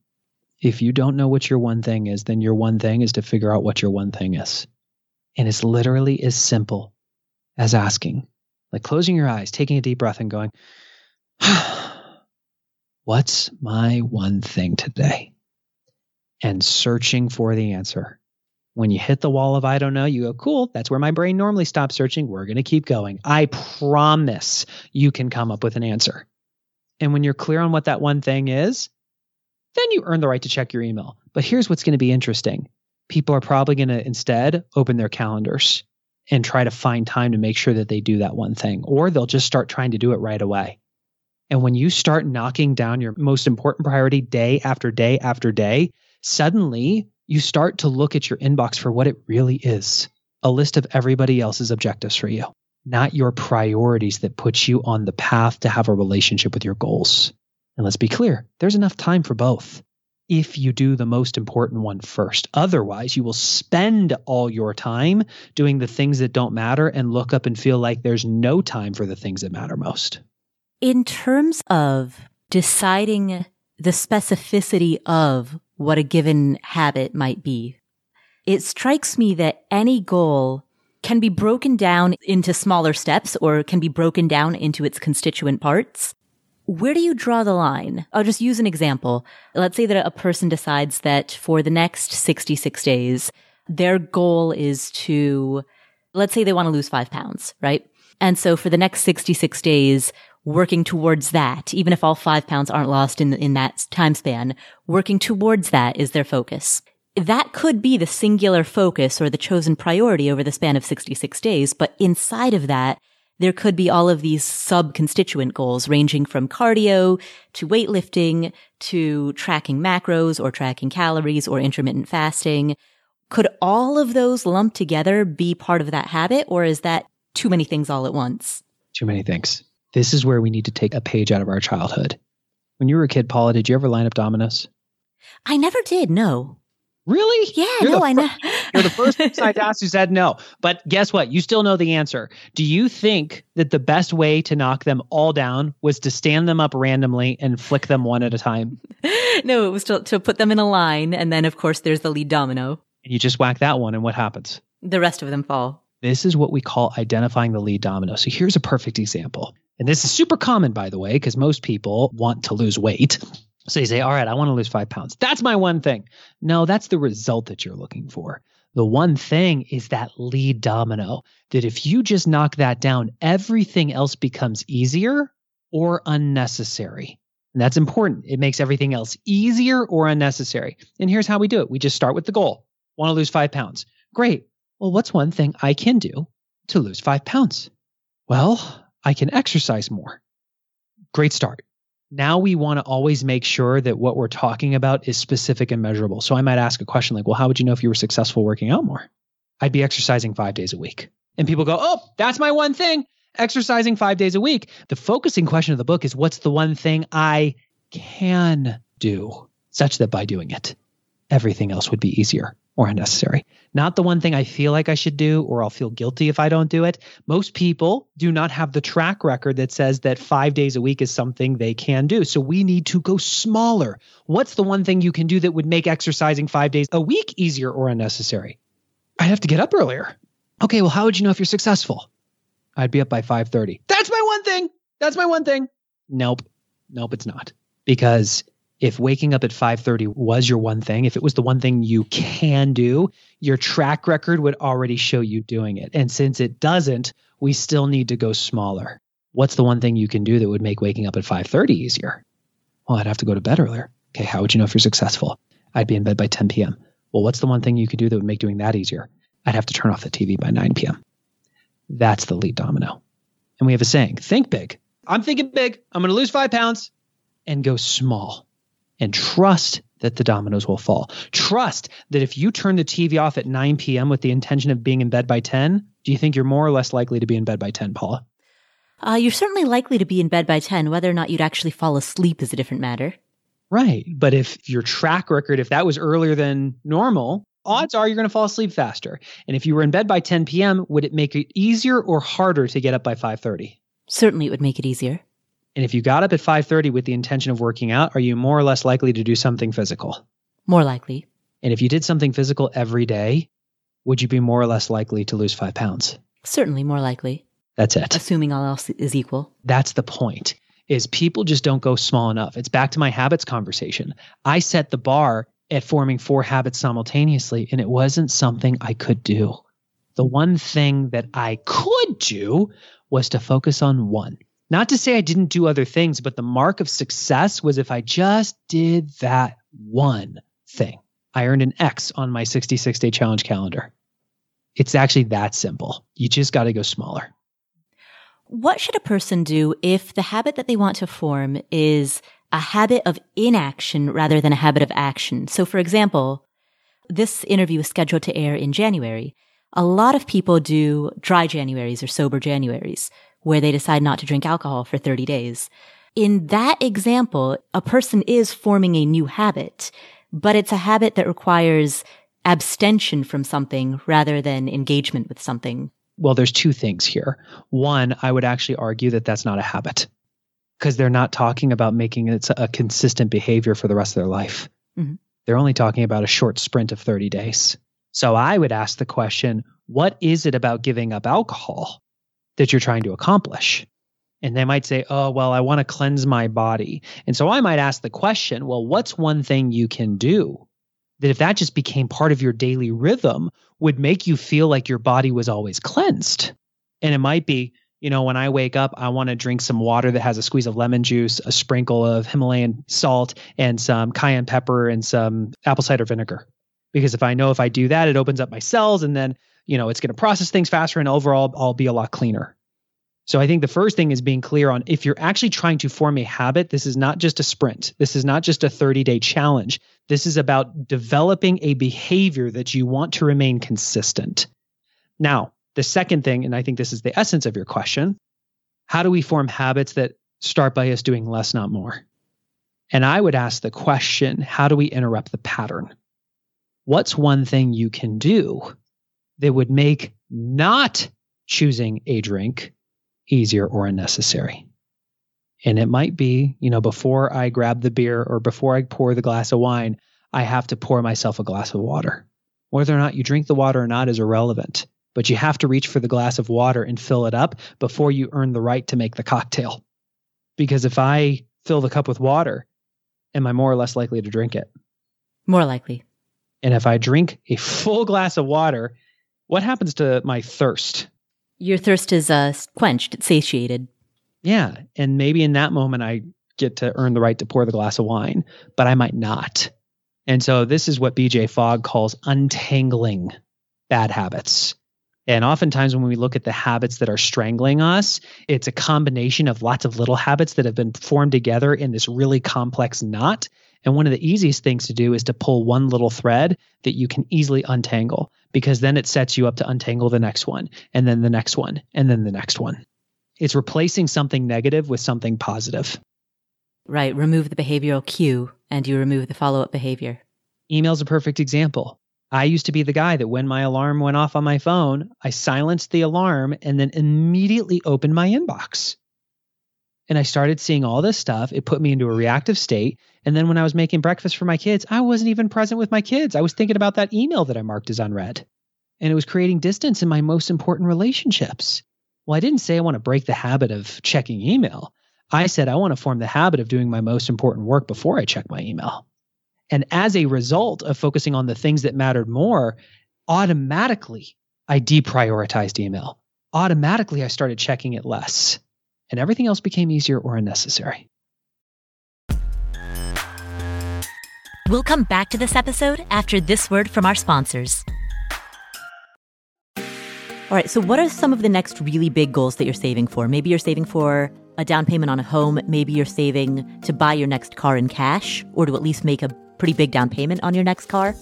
If you don't know what your one thing is, then your one thing is to figure out what your one thing is. And it's literally as simple as asking, like closing your eyes, taking a deep breath, and going, What's my one thing today? And searching for the answer. When you hit the wall of I don't know, you go, Cool, that's where my brain normally stops searching. We're going to keep going. I promise you can come up with an answer. And when you're clear on what that one thing is, then you earn the right to check your email. But here's what's going to be interesting people are probably going to instead open their calendars and try to find time to make sure that they do that one thing, or they'll just start trying to do it right away. And when you start knocking down your most important priority day after day after day, suddenly you start to look at your inbox for what it really is a list of everybody else's objectives for you, not your priorities that put you on the path to have a relationship with your goals. And let's be clear, there's enough time for both if you do the most important one first. Otherwise, you will spend all your time doing the things that don't matter and look up and feel like there's no time for the things that matter most. In terms of deciding the specificity of what a given habit might be. It strikes me that any goal can be broken down into smaller steps or can be broken down into its constituent parts. Where do you draw the line? I'll just use an example. Let's say that a person decides that for the next 66 days, their goal is to, let's say they want to lose five pounds, right? And so for the next 66 days, working towards that, even if all five pounds aren't lost in, in that time span, working towards that is their focus. That could be the singular focus or the chosen priority over the span of 66 days. But inside of that, there could be all of these sub constituent goals ranging from cardio to weightlifting to tracking macros or tracking calories or intermittent fasting. Could all of those lumped together be part of that habit or is that too many things all at once? Too many things. This is where we need to take a page out of our childhood. When you were a kid, Paula, did you ever line up dominoes? I never did, no. Really? Yeah, you're no, I know. you're the first person I asked who said no. But guess what? You still know the answer. Do you think that the best way to knock them all down was to stand them up randomly and flick them one at a time? no, it was to, to put them in a line. And then, of course, there's the lead domino. And you just whack that one, and what happens? The rest of them fall. This is what we call identifying the lead domino. So here's a perfect example. And this is super common, by the way, because most people want to lose weight. So you say, all right, I want to lose five pounds. That's my one thing. No, that's the result that you're looking for. The one thing is that lead domino that if you just knock that down, everything else becomes easier or unnecessary. And that's important. It makes everything else easier or unnecessary. And here's how we do it we just start with the goal want to lose five pounds. Great. Well, what's one thing I can do to lose five pounds? Well, I can exercise more. Great start. Now we want to always make sure that what we're talking about is specific and measurable. So I might ask a question like, well, how would you know if you were successful working out more? I'd be exercising five days a week. And people go, oh, that's my one thing, exercising five days a week. The focusing question of the book is what's the one thing I can do such that by doing it, everything else would be easier or unnecessary. Not the one thing I feel like I should do or I'll feel guilty if I don't do it. Most people do not have the track record that says that five days a week is something they can do. So we need to go smaller. What's the one thing you can do that would make exercising five days a week easier or unnecessary? I'd have to get up earlier. Okay, well, how would you know if you're successful? I'd be up by 5:30. That's my one thing. That's my one thing. Nope. Nope, it's not. Because if waking up at 5:30 was your one thing, if it was the one thing you can do, your track record would already show you doing it. And since it doesn't, we still need to go smaller. What's the one thing you can do that would make waking up at 5:30 easier? Well, I'd have to go to bed earlier. Okay, how would you know if you're successful? I'd be in bed by 10 p.m. Well, what's the one thing you could do that would make doing that easier? I'd have to turn off the TV by 9 p.m. That's the lead domino. And we have a saying, think big. I'm thinking big. I'm going to lose 5 pounds and go small and trust that the dominoes will fall. Trust that if you turn the TV off at 9 p.m. with the intention of being in bed by 10, do you think you're more or less likely to be in bed by 10, Paula? Uh, you're certainly likely to be in bed by 10. Whether or not you'd actually fall asleep is a different matter. Right. But if your track record, if that was earlier than normal, odds are you're going to fall asleep faster. And if you were in bed by 10 p.m., would it make it easier or harder to get up by 5:30? Certainly it would make it easier. And if you got up at 5:30 with the intention of working out, are you more or less likely to do something physical? More likely. And if you did something physical every day, would you be more or less likely to lose 5 pounds? Certainly more likely. That's it. Assuming all else is equal. That's the point. Is people just don't go small enough. It's back to my habits conversation. I set the bar at forming four habits simultaneously and it wasn't something I could do. The one thing that I could do was to focus on one. Not to say I didn't do other things, but the mark of success was if I just did that one thing. I earned an X on my 66 day challenge calendar. It's actually that simple. You just got to go smaller. What should a person do if the habit that they want to form is a habit of inaction rather than a habit of action? So, for example, this interview is scheduled to air in January. A lot of people do dry Januaries or sober Januaries where they decide not to drink alcohol for 30 days. In that example, a person is forming a new habit, but it's a habit that requires abstention from something rather than engagement with something. Well, there's two things here. One, I would actually argue that that's not a habit because they're not talking about making it a consistent behavior for the rest of their life. Mm-hmm. they're only talking about a short sprint of 30 days. So I would ask the question what is it about giving up alcohol that you're trying to accomplish? And they might say, oh, well, I want to cleanse my body. And so I might ask the question, well, what's one thing you can do that if that just became part of your daily rhythm would make you feel like your body was always cleansed? And it might be, you know, when I wake up, I want to drink some water that has a squeeze of lemon juice, a sprinkle of Himalayan salt, and some cayenne pepper and some apple cider vinegar. Because if I know if I do that, it opens up my cells and then, you know, it's going to process things faster and overall I'll be a lot cleaner. So I think the first thing is being clear on if you're actually trying to form a habit, this is not just a sprint. This is not just a 30 day challenge. This is about developing a behavior that you want to remain consistent. Now, the second thing, and I think this is the essence of your question, how do we form habits that start by us doing less, not more? And I would ask the question, how do we interrupt the pattern? What's one thing you can do that would make not choosing a drink easier or unnecessary. And it might be, you know, before I grab the beer or before I pour the glass of wine, I have to pour myself a glass of water. Whether or not you drink the water or not is irrelevant, but you have to reach for the glass of water and fill it up before you earn the right to make the cocktail. Because if I fill the cup with water, am I more or less likely to drink it? More likely. And if I drink a full glass of water, what happens to my thirst? Your thirst is uh, quenched, it's satiated. Yeah. And maybe in that moment, I get to earn the right to pour the glass of wine, but I might not. And so this is what BJ Fogg calls untangling bad habits. And oftentimes, when we look at the habits that are strangling us, it's a combination of lots of little habits that have been formed together in this really complex knot. And one of the easiest things to do is to pull one little thread that you can easily untangle because then it sets you up to untangle the next one and then the next one and then the next one. It's replacing something negative with something positive. Right. Remove the behavioral cue and you remove the follow up behavior. Email's a perfect example. I used to be the guy that when my alarm went off on my phone, I silenced the alarm and then immediately opened my inbox and I started seeing all this stuff. It put me into a reactive state. And then when I was making breakfast for my kids, I wasn't even present with my kids. I was thinking about that email that I marked as unread. And it was creating distance in my most important relationships. Well, I didn't say I want to break the habit of checking email. I said I want to form the habit of doing my most important work before I check my email. And as a result of focusing on the things that mattered more, automatically I deprioritized email. Automatically I started checking it less and everything else became easier or unnecessary. We'll come back to this episode after this word from our sponsors. All right, so what are some of the next really big goals that you're saving for? Maybe you're saving for a down payment on a home. Maybe you're saving to buy your next car in cash or to at least make a pretty big down payment on your next car.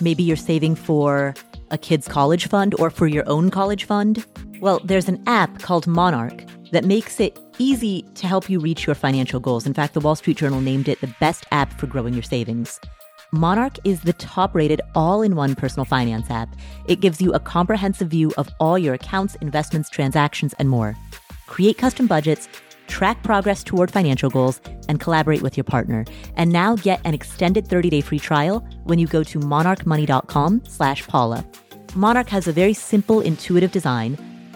Maybe you're saving for a kid's college fund or for your own college fund. Well, there's an app called Monarch that makes it easy to help you reach your financial goals. In fact, the Wall Street Journal named it the best app for growing your savings. Monarch is the top rated all in one personal finance app. It gives you a comprehensive view of all your accounts, investments, transactions, and more. Create custom budgets, track progress toward financial goals, and collaborate with your partner. And now get an extended 30-day free trial when you go to monarchmoney.com slash Paula. Monarch has a very simple, intuitive design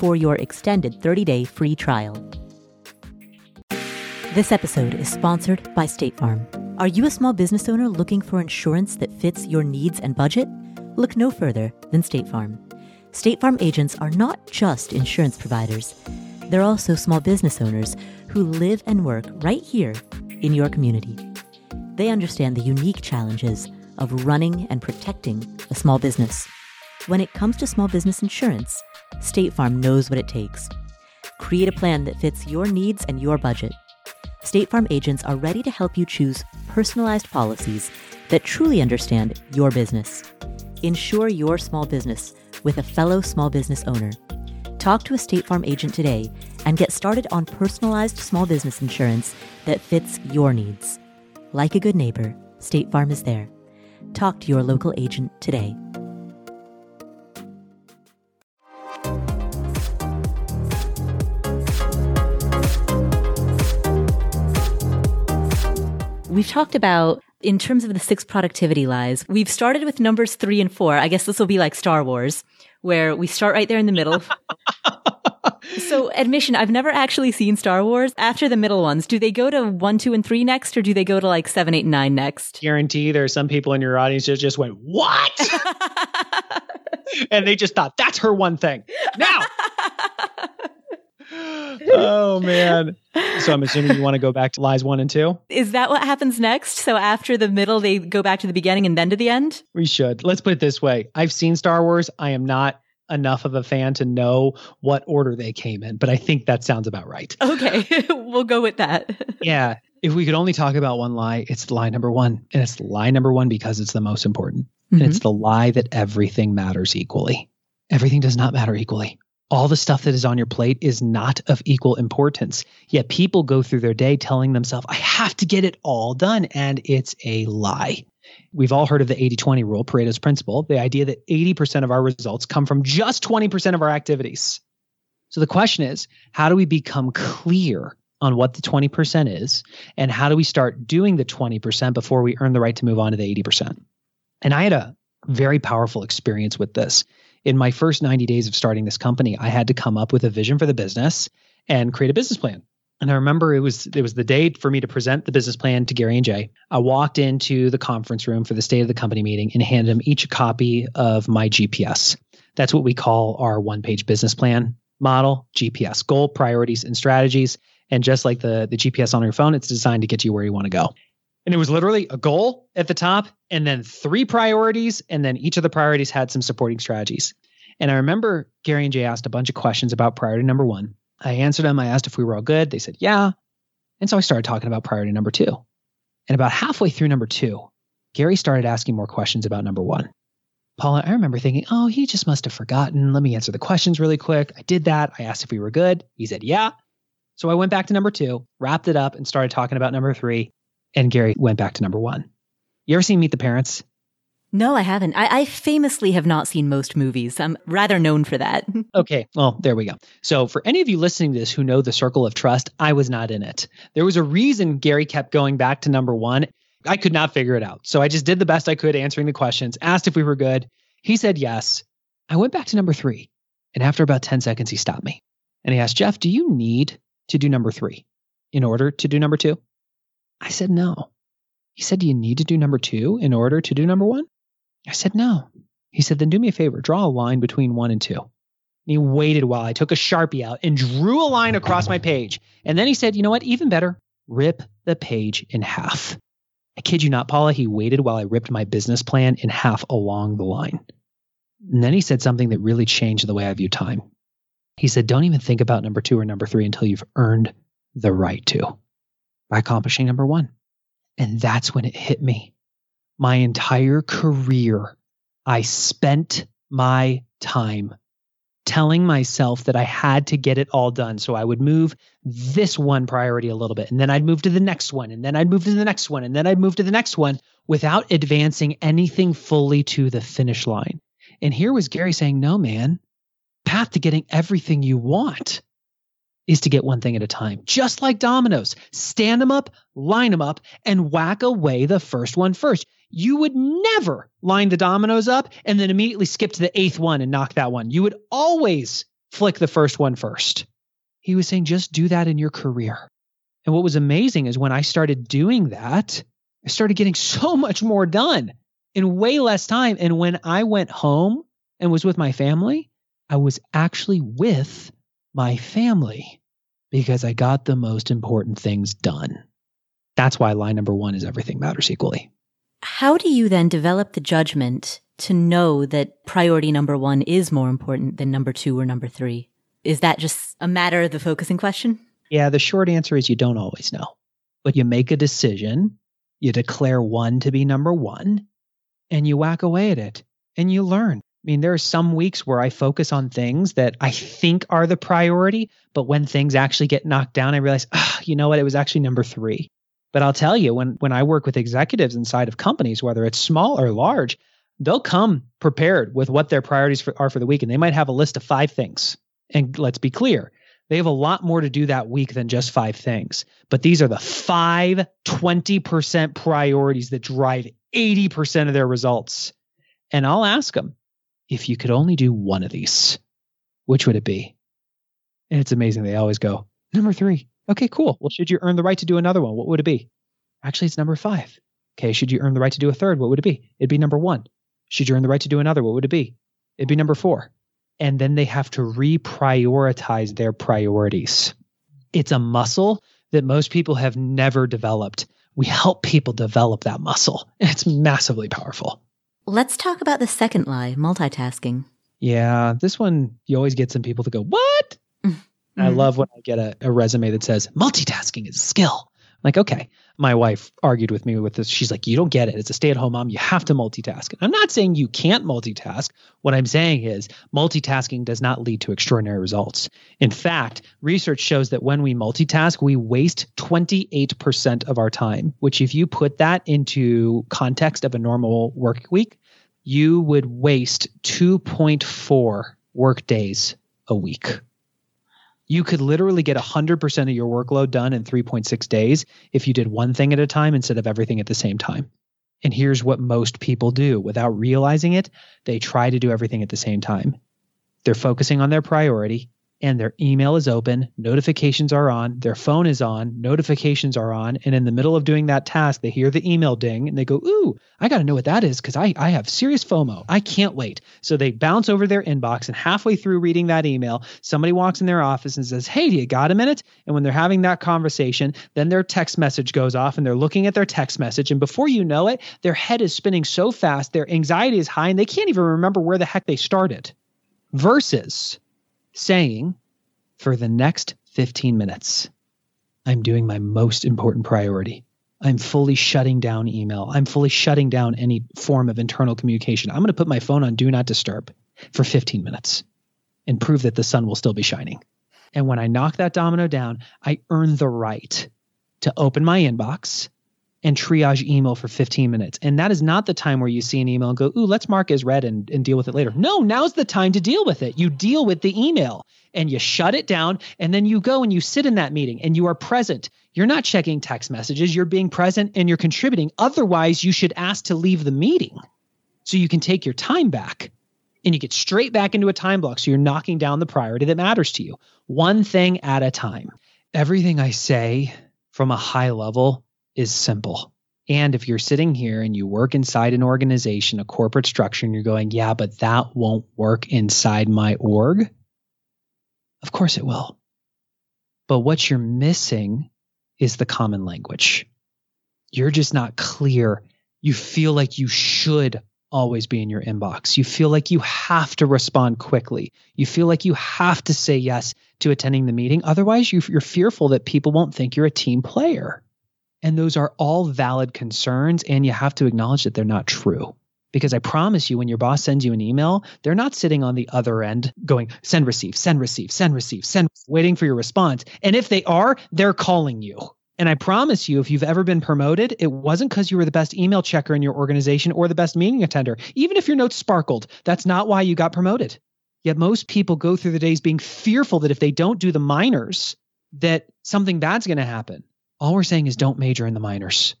for your extended 30-day free trial. This episode is sponsored by State Farm. Are you a small business owner looking for insurance that fits your needs and budget? look no further than State Farm. State Farm agents are not just insurance providers, they're also small business owners who live and work right here in your community. They understand the unique challenges of running and protecting a small business. When it comes to small business insurance, State Farm knows what it takes. Create a plan that fits your needs and your budget. State Farm agents are ready to help you choose personalized policies that truly understand your business. Insure your small business with a fellow small business owner. Talk to a State Farm agent today and get started on personalized small business insurance that fits your needs. Like a good neighbor, State Farm is there. Talk to your local agent today. We've talked about in terms of the six productivity lies, we've started with numbers three and four. I guess this will be like Star Wars, where we start right there in the middle. so, admission, I've never actually seen Star Wars. After the middle ones, do they go to one, two, and three next, or do they go to like seven, eight, and nine next? Guarantee there are some people in your audience that just went, What? and they just thought, That's her one thing. Now. oh man. So I'm assuming you want to go back to lies one and two? Is that what happens next? So after the middle, they go back to the beginning and then to the end? We should. Let's put it this way. I've seen Star Wars. I am not enough of a fan to know what order they came in, but I think that sounds about right. Okay. we'll go with that. yeah. If we could only talk about one lie, it's lie number one. And it's lie number one because it's the most important. Mm-hmm. And it's the lie that everything matters equally. Everything does not matter equally all the stuff that is on your plate is not of equal importance. Yet people go through their day telling themselves, I have to get it all done. And it's a lie. We've all heard of the 80 20 rule, Pareto's principle, the idea that 80% of our results come from just 20% of our activities. So the question is, how do we become clear on what the 20% is? And how do we start doing the 20% before we earn the right to move on to the 80%? And I had a very powerful experience with this in my first 90 days of starting this company, I had to come up with a vision for the business and create a business plan. And I remember it was it was the day for me to present the business plan to Gary and Jay. I walked into the conference room for the state of the company meeting and handed them each a copy of my GPS. That's what we call our one-page business plan model, GPS, goal, priorities, and strategies. And just like the, the GPS on your phone, it's designed to get you where you want to go. And it was literally a goal at the top and then three priorities. And then each of the priorities had some supporting strategies. And I remember Gary and Jay asked a bunch of questions about priority number one. I answered them. I asked if we were all good. They said, yeah. And so I started talking about priority number two. And about halfway through number two, Gary started asking more questions about number one. Paula, I remember thinking, oh, he just must have forgotten. Let me answer the questions really quick. I did that. I asked if we were good. He said, yeah. So I went back to number two, wrapped it up, and started talking about number three and Gary went back to number one. You ever seen Meet the Parents? No, I haven't. I, I, famously have not seen most movies. I'm rather known for that. okay, well, there we go. So, for any of you listening to this who know the circle of trust, I was not in it. There was a reason Gary kept going back to number one. I could not figure it out. So, I just did the best I could answering the questions, asked if we were good. He said yes. I went back to number three. And after about 10 seconds, he stopped me and he asked, Geoff, do you need to do number three in order to do number two? I said, no. He said, do you need to do number two in order to do number one? I said, no. He said, then do me a favor, draw a line between one and two. And he waited while I took a Sharpie out and drew a line across my page. And then he said, you know what? Even better, rip the page in half. I kid you not, Paula, he waited while I ripped my business plan in half along the line. And then he said something that really changed the way I view time. He said, don't even think about number two or number three until you've earned the right to by accomplishing number one. And that's when it hit me. My entire career, I spent my time telling myself that I had to get it all done. So I would move this one priority a little bit, and then I'd move to the next one, and then I'd move to the next one, and then I'd move to the next one without advancing anything fully to the finish line. And here was Gary saying, No, man, path to getting everything you want is to get one thing at a time. Just like dominoes, stand them up, line them up, and whack away the first one first. You would never line the dominoes up and then immediately skip to the eighth one and knock that one. You would always flick the first one first. He was saying, just do that in your career. And what was amazing is when I started doing that, I started getting so much more done. in way less time. And when I went home and was with my family, I was actually with my family because I got the most important things done. That's why line number one is everything matters equally. How do you then develop the judgment to know that priority number one is more important than number two or number three? Is that just a matter of the focusing question? Yeah, the short answer is you don't always know, but you make a decision, you declare one to be number one, and you whack away at it and you learn. I mean, there are some weeks where I focus on things that I think are the priority, but when things actually get knocked down, I realize, ah, you know what? It was actually number three. But I'll tell you, when when I work with executives inside of companies, whether it's small or large, they'll come prepared with what their priorities for, are for the week, and they might have a list of five things. And let's be clear, they have a lot more to do that week than just five things. But these are the five 20% priorities that drive 80% of their results. And I'll ask them, if you could only do one of these, which would it be? And it's amazing. They always go, number three. Okay, cool. Well, should you earn the right to do another one? What would it be? Actually, it's number five. Okay, should you earn the right to do a third? What would it be? It'd be number one. Should you earn the right to do another? What would it be? It'd be number four. And then they have to reprioritize their priorities. It's a muscle that most people have never developed. We help people develop that muscle. It's massively powerful. Let's talk about the second lie multitasking. Yeah, this one, you always get some people to go, What? Mm-hmm. I love when I get a, a resume that says multitasking is a skill. I'm like, okay. My wife argued with me with this. She's like, you don't get it. It's a stay at home mom. You have to multitask. And I'm not saying you can't multitask. What I'm saying is multitasking does not lead to extraordinary results. In fact, research shows that when we multitask, we waste 28% of our time, which if you put that into context of a normal work week, you would waste 2.4 work days a week you could literally get 100% of your workload done in 3.6 days if you did one thing at a time instead of everything at the same time. And here's what most people do without realizing it they try to do everything at the same time. They're focusing on their priority and their email is open, notifications are on, their phone is on, notifications are on, and in the middle of doing that task, they hear the email ding and they go, Ooh, I got to know what that is because I, I have serious FOMO. I can't wait. So they bounce over their inbox, and halfway through reading that email, somebody walks in their office and says, Hey, do you got a minute? And when they're having that conversation, then their text message goes off and they're looking at their text message. And before you know it, their head is spinning so fast, their anxiety is high, and they can't even remember where the heck they started. Versus, saying, for the next 15 minutes, I'm doing my most important priority. I'm fully shutting down email. I'm fully shutting down any form of internal communication. I'm going to put my phone on do not disturb for 15 minutes and prove that the sun will still be shining. And when I knock that domino down, I earn the right to open my inbox and triage email for 15 minutes. And that is not the time where you see an email and go, ooh, let's mark as read and, and deal with it later. No, now's the time to deal with it. You deal with the email and you shut it down and then you go and you sit in that meeting and you are present. You're not checking text messages, you're being present and you're contributing. Otherwise, you should ask to leave the meeting so you can take your time back and you get straight back into a time block. So you're knocking down the priority that matters to you, one thing at a time. Everything I say from a high level is simple. And if you're sitting here and you work inside an organization, a corporate structure, and you're going, yeah, but that won't work inside my org, of course it will. But what you're missing is the common language. You're just not clear. You feel like you should always be in your inbox. You feel like you have to respond quickly. You feel like you have to say yes to attending the meeting. Otherwise, you're fearful that people won't think you're a team player. And those are all valid concerns, and you have to acknowledge that they're not true. Because I promise you, when your boss sends you an email, they're not sitting on the other end going, send, receive, send, receive, send, receive, send, waiting for your response. And if they are, they're calling you. And I promise you, if you've ever been promoted, it wasn't because you were the best email checker in your organization or the best meeting attender. Even if your notes sparkled, that's not why you got promoted. Yet most people go through the days being fearful that if they don't do the minors, that something bad's going to happen. All we're saying is don't major in the minors.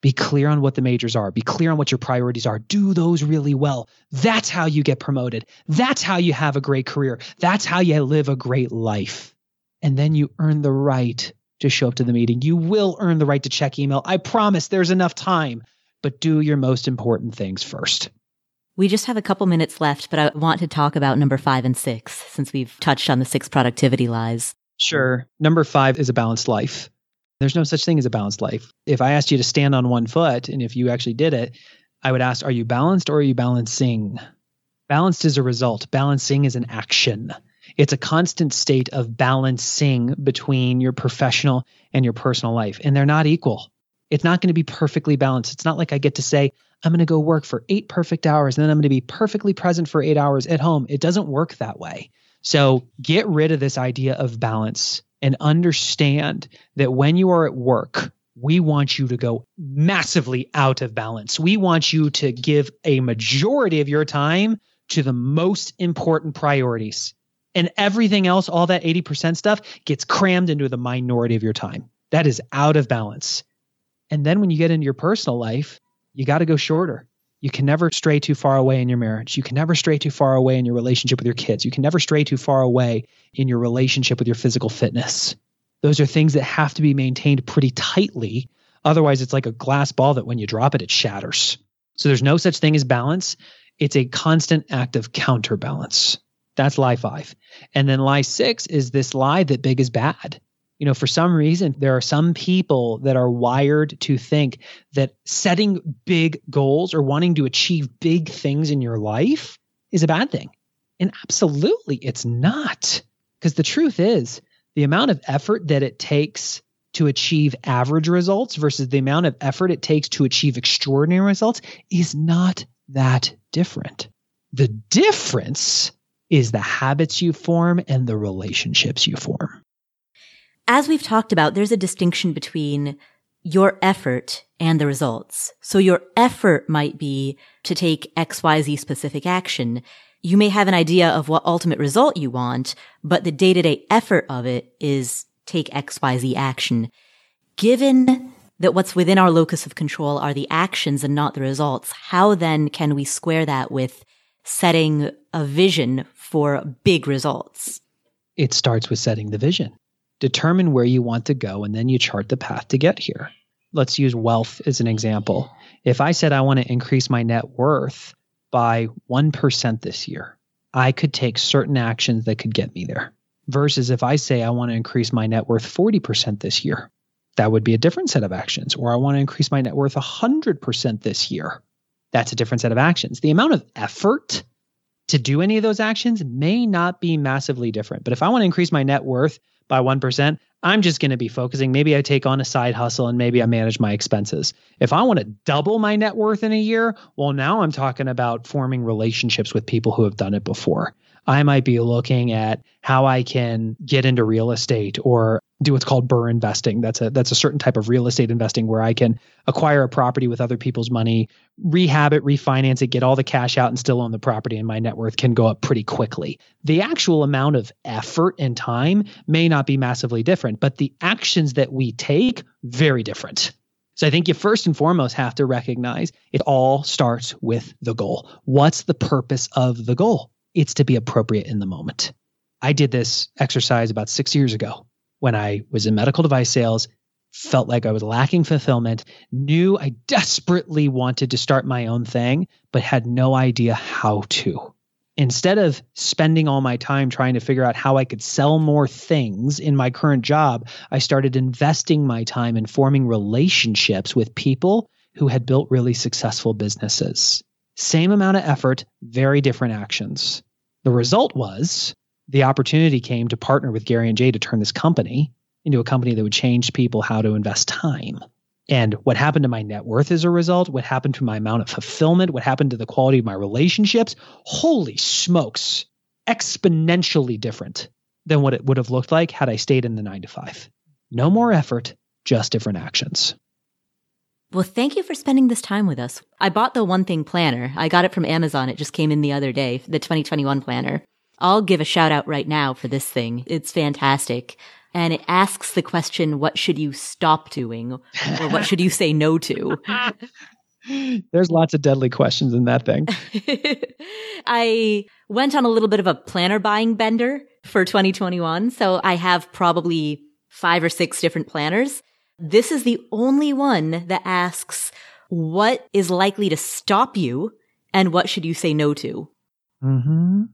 Be clear on what the majors are. Be clear on what your priorities are. Do those really well. That's how you get promoted. That's how you have a great career. That's how you live a great life. And then you earn the right to show up to the meeting. You will earn the right to check email. I promise there's enough time but do your most important things first. We just have a couple minutes left, but I want to talk about number five and six since we've touched on the six productivity lies. Sure. Number five is a balanced life. There's no such thing as a balanced life. If I asked you to stand on one foot, and if you actually did it, I would ask, are you balanced or are you balancing? Balanced is a result, balancing is an action. It's a constant state of balancing between your professional and your personal life, and they're not equal. It's not going to be perfectly balanced. It's not like I get to say, I'm going to go work for eight perfect hours and then I'm going to be perfectly present for eight hours at home. It doesn't work that way. So get rid of this idea of balance and understand that when you are at work, we want you to go massively out of balance. We want you to give a majority of your time to the most important priorities. And everything else, all that 80% stuff, gets crammed into the minority of your time. That is out of balance. And then when you get into your personal life, you got to go shorter. You can never stray too far away in your marriage. You can never stray too far away in your relationship with your kids. You can never stray too far away in your relationship with your physical fitness. Those are things that have to be maintained pretty tightly. Otherwise, it's like a glass ball that when you drop it, it shatters. So there's no such thing as balance. It's a constant act of counterbalance. That's lie five. And then lie six is this lie that big is bad. You know, for some reason, there are some people that are wired to think that setting big goals or wanting to achieve big things in your life is a bad thing. And absolutely, it's not. Because the truth is, the amount of effort that it takes to achieve average results versus the amount of effort it takes to achieve extraordinary results is not that different. The difference is the habits you form and the relationships you form. As we've talked about, there's a distinction between your effort and the results. So your effort might be to take XYZ specific action you may have an idea of what ultimate result you want, but the day to day effort of it is take XYZ action. Given that what's within our locus of control are the actions and not the results, how then can we square that with setting a vision for big results? It starts with setting the vision. Determine where you want to go, and then you chart the path to get here. Let's use wealth as an example. If I said I want to increase my net worth, by 1% this year, I could take certain actions that could get me there. Versus if I say I want to increase my net worth 40% this year, that would be a different set of actions. Or I want to increase my net worth 100% this year. That's a different set of actions. The amount of effort to do any of those actions may not be massively different. But if I want to increase my net worth by 1%, I'm just going to be focusing. Maybe I take on a side hustle and maybe I manage my expenses. If I want to double my net worth in a year, well, now I'm talking about forming relationships with people who have done it before. I might be looking at how I can get into real estate or do what's called BRRRR investing. That's a that's a certain type of real estate investing where I can acquire a property with other people's money, rehab it, refinance it, get all the cash out and still own the property and my net worth can go up pretty quickly. The actual amount of effort and time may not be massively different, but the actions that we take very different. So I think you first and foremost have to recognize it all starts with the goal. What's the purpose of the goal? it's to be appropriate in the moment. I did this exercise about six years ago when I was in medical device sales, felt like I was lacking fulfillment, knew I desperately wanted to start my own thing, but had no idea how to. Instead of spending all my time trying to figure out how I could sell more things in my current job, I started investing my time in forming relationships with people who had built really successful businesses. Same amount of effort, very different actions. The result was the opportunity came to partner with Gary and Jay to turn this company into a company that would change people how to invest time. And what happened to my net worth as a result, what happened to my amount of fulfillment, what happened to the quality of my relationships, holy smokes, exponentially different than what it would have looked like had I stayed in the nine to five. No more effort, just different actions. Well, thank you for spending this time with us. I bought the One Thing planner. I got it from Amazon. It just came in the other day, the 2021 planner. I'll give a shout out right now for this thing. It's fantastic. And it asks the question, what should you stop doing? Or what should you say no to? There's lots of deadly questions in that thing. I went on a little bit of a planner buying bender for 2021. So I have probably five or six different planners. This is the only one that asks, What is likely to stop you and what should you say no to? Mm-hmm.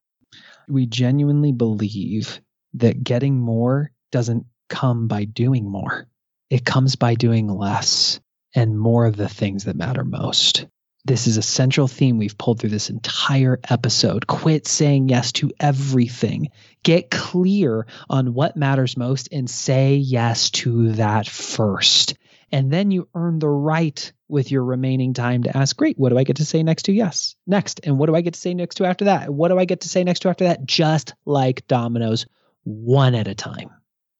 We genuinely believe that getting more doesn't come by doing more. It comes by doing less and more of the things that matter most. This is a central theme we've pulled through this entire episode. Quit saying yes to everything. Get clear on what matters most and say yes to that first. And then you earn the right with your remaining time to ask, great, what do I get to say next to yes? Next. And what do I get to say next to after that? What do I get to say next to after that? Just like dominoes, one at a time.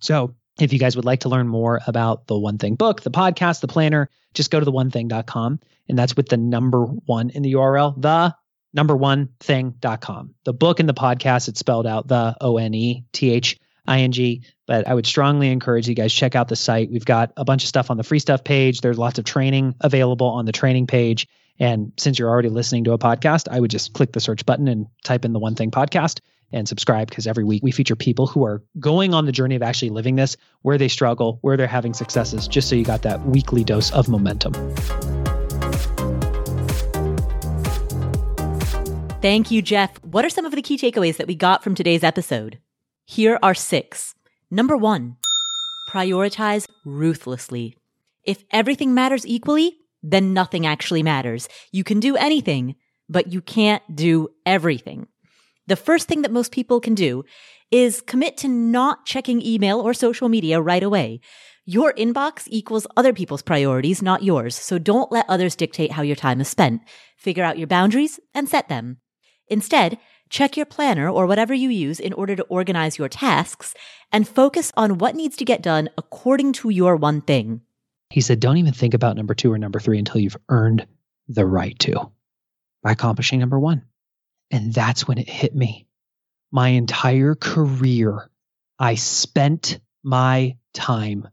So if you guys would like to learn more about the One Thing book, the podcast, the planner, just go to the onething.com. And that's with the number one in the URL, the number one thing.com. The book and the podcast, it's spelled out the O N E T H I N G. But I would strongly encourage you guys check out the site. We've got a bunch of stuff on the free stuff page. There's lots of training available on the training page. And since you're already listening to a podcast, I would just click the search button and type in the one thing podcast and subscribe because every week we feature people who are going on the journey of actually living this, where they struggle, where they're having successes, just so you got that weekly dose of momentum. Thank you, Geoff. What are some of the key takeaways that we got from today's episode? Here are six. Number one, prioritize ruthlessly. If everything matters equally, then nothing actually matters. You can do anything, but you can't do everything. The first thing that most people can do is commit to not checking email or social media right away. Your inbox equals other people's priorities, not yours. So don't let others dictate how your time is spent. Figure out your boundaries and set them. Instead, check your planner or whatever you use in order to organize your tasks and focus on what needs to get done according to your one thing. He said, don't even think about number two or number three until you've earned the right to by accomplishing number one. And that's when it hit me. My entire career, I spent my time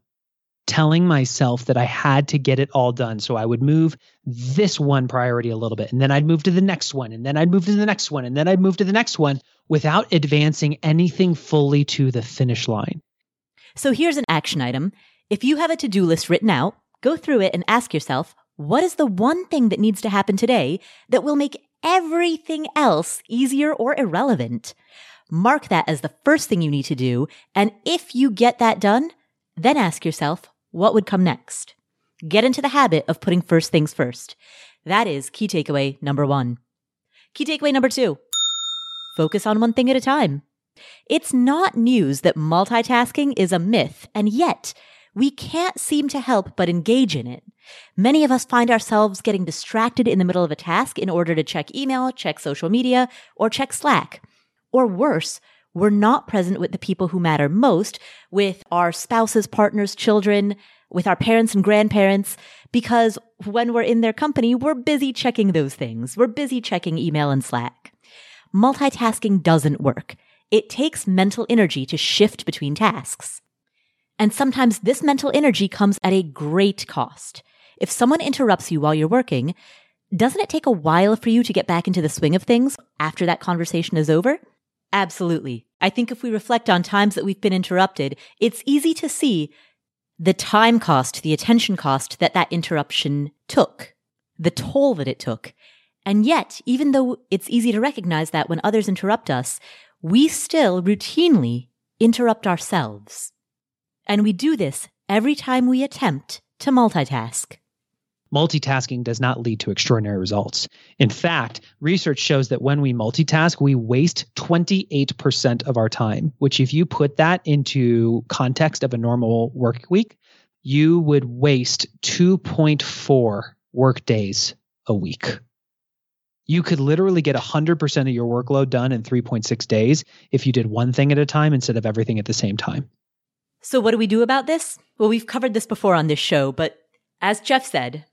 telling myself that I had to get it all done. So I would move this one priority a little bit, and then I'd move to the next one, and then I'd move to the next one, and then I'd move to the next one without advancing anything fully to the finish line. So here's an action item. If you have a to do list written out, go through it and ask yourself, what is the one thing that needs to happen today that will make everything else easier or irrelevant? Mark that as the first thing you need to do. And if you get that done, then ask yourself, what would come next? Get into the habit of putting first things first. That is key takeaway number one. Key takeaway number two. Focus on one thing at a time. It's not news that multitasking is a myth, and yet we can't seem to help but engage in it. Many of us find ourselves getting distracted in the middle of a task in order to check email, check social media, or check Slack. Or worse, we're not present with the people who matter most, with our spouses, partners, children, with our parents and grandparents, because when we're in their company, we're busy checking those things. We're busy checking email and Slack. Multitasking doesn't work. It takes mental energy to shift between tasks. And sometimes this mental energy comes at a great cost. If someone interrupts you while you're working, doesn't it take a while for you to get back into the swing of things after that conversation is over? Absolutely. I think if we reflect on times that we've been interrupted, it's easy to see the time cost, the attention cost that that interruption took, the toll that it took. And yet, even though it's easy to recognize that when others interrupt us, we still routinely interrupt ourselves. And we do this every time we attempt to multitask multitasking does not lead to extraordinary results. In fact, research shows that when we multitask, we waste 28% of our time, which if you put that into context of a normal work week, you would waste 2.4 work days a week. You could literally get 100% of your workload done in 3.6 days if you did one thing at a time instead of everything at the same time. So, what do we do about this? Well, we've covered this before on this show, but as Geoff said,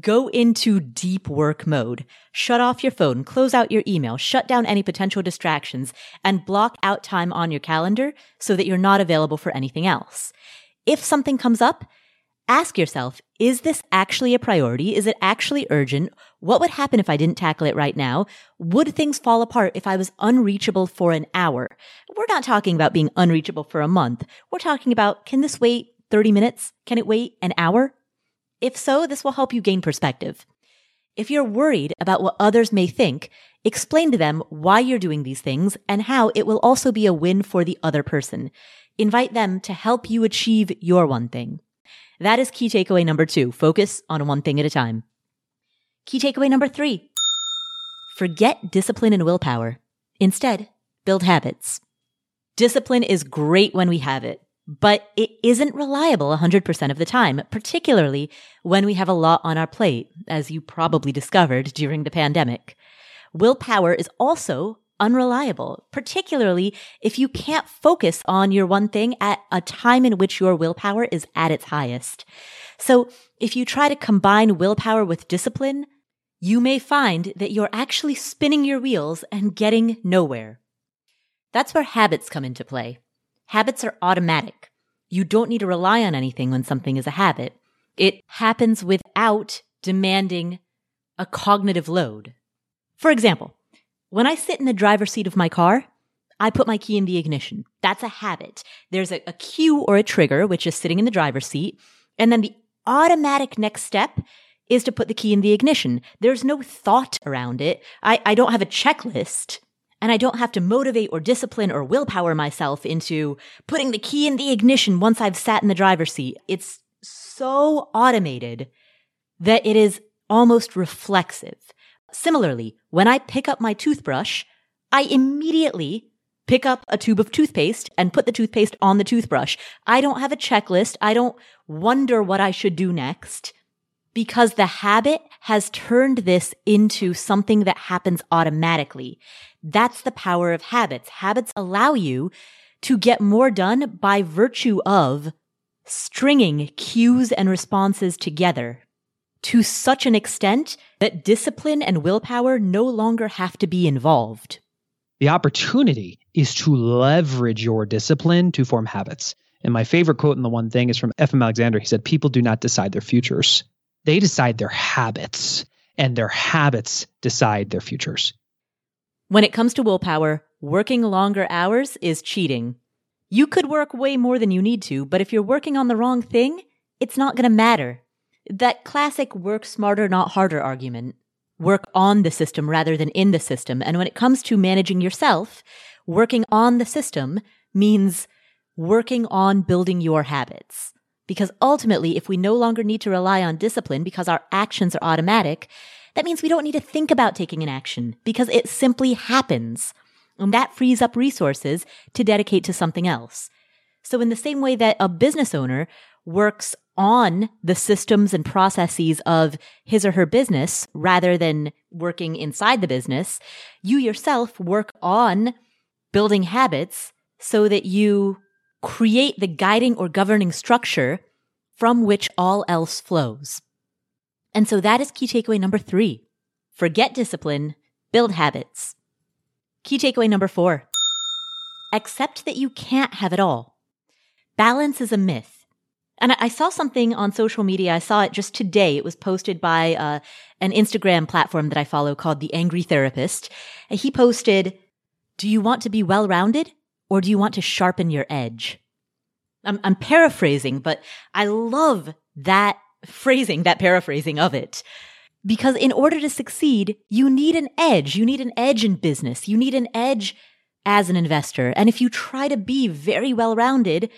Go into deep work mode. Shut off your phone, close out your email, shut down any potential distractions, and block out time on your calendar so that you're not available for anything else. If something comes up, ask yourself, is this actually a priority? Is it actually urgent? What would happen if I didn't tackle it right now? Would things fall apart if I was unreachable for an hour? We're not talking about being unreachable for a month. We're talking about, can this wait 30 minutes? Can it wait an hour? If so, this will help you gain perspective. If you're worried about what others may think, explain to them why you're doing these things and how it will also be a win for the other person. Invite them to help you achieve your one thing. That is key takeaway number two. Focus on one thing at a time. Key takeaway number three. Forget discipline and willpower. Instead, build habits. Discipline is great when we have it, but it isn't reliable 100% of the time, particularly when we have a lot on our plate, as you probably discovered during the pandemic. Willpower is also unreliable, particularly if you can't focus on your one thing at a time in which your willpower is at its highest. So if you try to combine willpower with discipline, you may find that you're actually spinning your wheels and getting nowhere. That's where habits come into play. Habits are automatic. You don't need to rely on anything when something is a habit. It happens without demanding a cognitive load. For example, when I sit in the driver's seat of my car, I put my key in the ignition. That's a habit. There's a, a cue or a trigger, which is sitting in the driver's seat. And then the automatic next step is to put the key in the ignition. There's no thought around it. I, I don't have a checklist and I don't have to motivate or discipline or willpower myself into putting the key in the ignition once I've sat in the driver's seat. It's so automated that it is almost reflexive. Similarly, when I pick up my toothbrush, I immediately pick up a tube of toothpaste and put the toothpaste on the toothbrush. I don't have a checklist. I don't wonder what I should do next because the habit has turned this into something that happens automatically. That's the power of habits. Habits allow you to get more done by virtue of stringing cues and responses together to such an extent that discipline and willpower no longer have to be involved. The opportunity is to leverage your discipline to form habits. And my favorite quote in the one thing is from F.M. Alexander. He said, People do not decide their futures, they decide their habits, and their habits decide their futures. When it comes to willpower, working longer hours is cheating. You could work way more than you need to, but if you're working on the wrong thing, it's not going to matter that classic work smarter, not harder argument. Work on the system rather than in the system. And when it comes to managing yourself, working on the system means working on building your habits. Because ultimately, if we no longer need to rely on discipline because our actions are automatic, that means we don't need to think about taking an action because it simply happens. And that frees up resources to dedicate to something else. So in the same way that a business owner works on the systems and processes of his or her business rather than working inside the business, you yourself work on building habits so that you create the guiding or governing structure from which all else flows. And so that is key takeaway number three. Forget discipline, build habits. Key takeaway number four. Accept that you can't have it all. Balance is a myth. And I saw something on social media. I saw it just today. It was posted by uh, an Instagram platform that I follow called The Angry Therapist. And he posted, Do you want to be well rounded or do you want to sharpen your edge? I'm, I'm paraphrasing, but I love that phrasing, that paraphrasing of it. Because in order to succeed, you need an edge. You need an edge in business. You need an edge as an investor. And if you try to be very well rounded,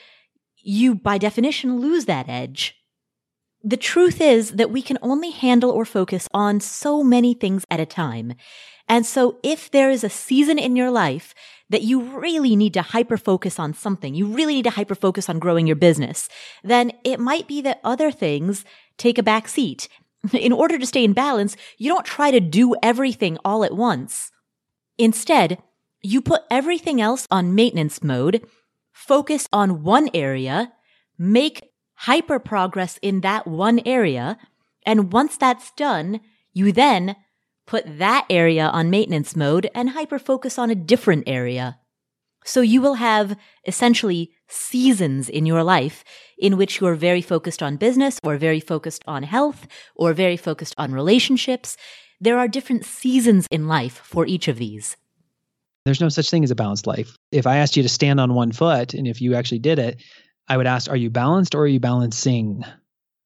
you by definition lose that edge. The truth is that we can only handle or focus on so many things at a time. And so if there is a season in your life that you really need to hyper focus on something, you really need to hyper focus on growing your business, then it might be that other things take a back seat. In order to stay in balance, you don't try to do everything all at once. Instead, you put everything else on maintenance mode focus on one area, make hyper progress in that one area. And once that's done, you then put that area on maintenance mode and hyper focus on a different area. So you will have essentially seasons in your life in which you're very focused on business or very focused on health or very focused on relationships. There are different seasons in life for each of these. There's no such thing as a balanced life. If I asked you to stand on one foot and if you actually did it, I would ask, are you balanced or are you balancing?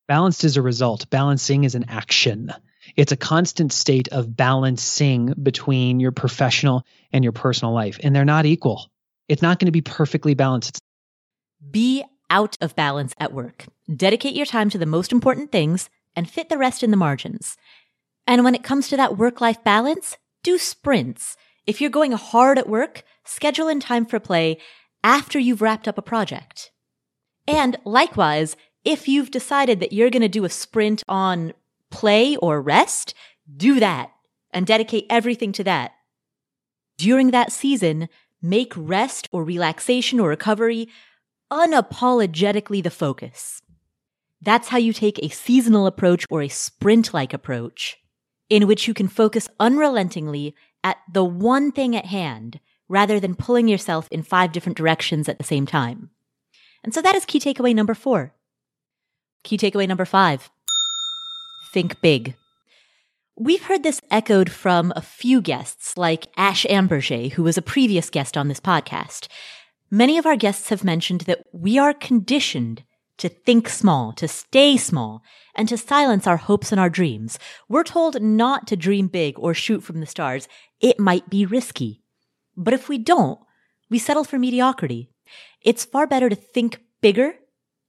Balanced is a result, balancing is an action. It's a constant state of balancing between your professional and your personal life, and they're not equal. It's not going to be perfectly balanced. Be out of balance at work. Dedicate your time to the most important things and fit the rest in the margins. And when it comes to that work life balance, do sprints. If you're going hard at work, schedule in time for play after you've wrapped up a project. And likewise, if you've decided that you're going to do a sprint on play or rest, do that and dedicate everything to that. During that season, make rest or relaxation or recovery unapologetically the focus. That's how you take a seasonal approach or a sprint like approach in which you can focus unrelentingly at the one thing at hand rather than pulling yourself in five different directions at the same time. And so that is key takeaway number four. Key takeaway number five think big. We've heard this echoed from a few guests, like Ash Ambirge, who was a previous guest on this podcast. Many of our guests have mentioned that we are conditioned to think small, to stay small, and to silence our hopes and our dreams. We're told not to dream big or shoot from the stars. It might be risky. But if we don't, we settle for mediocrity. It's far better to think bigger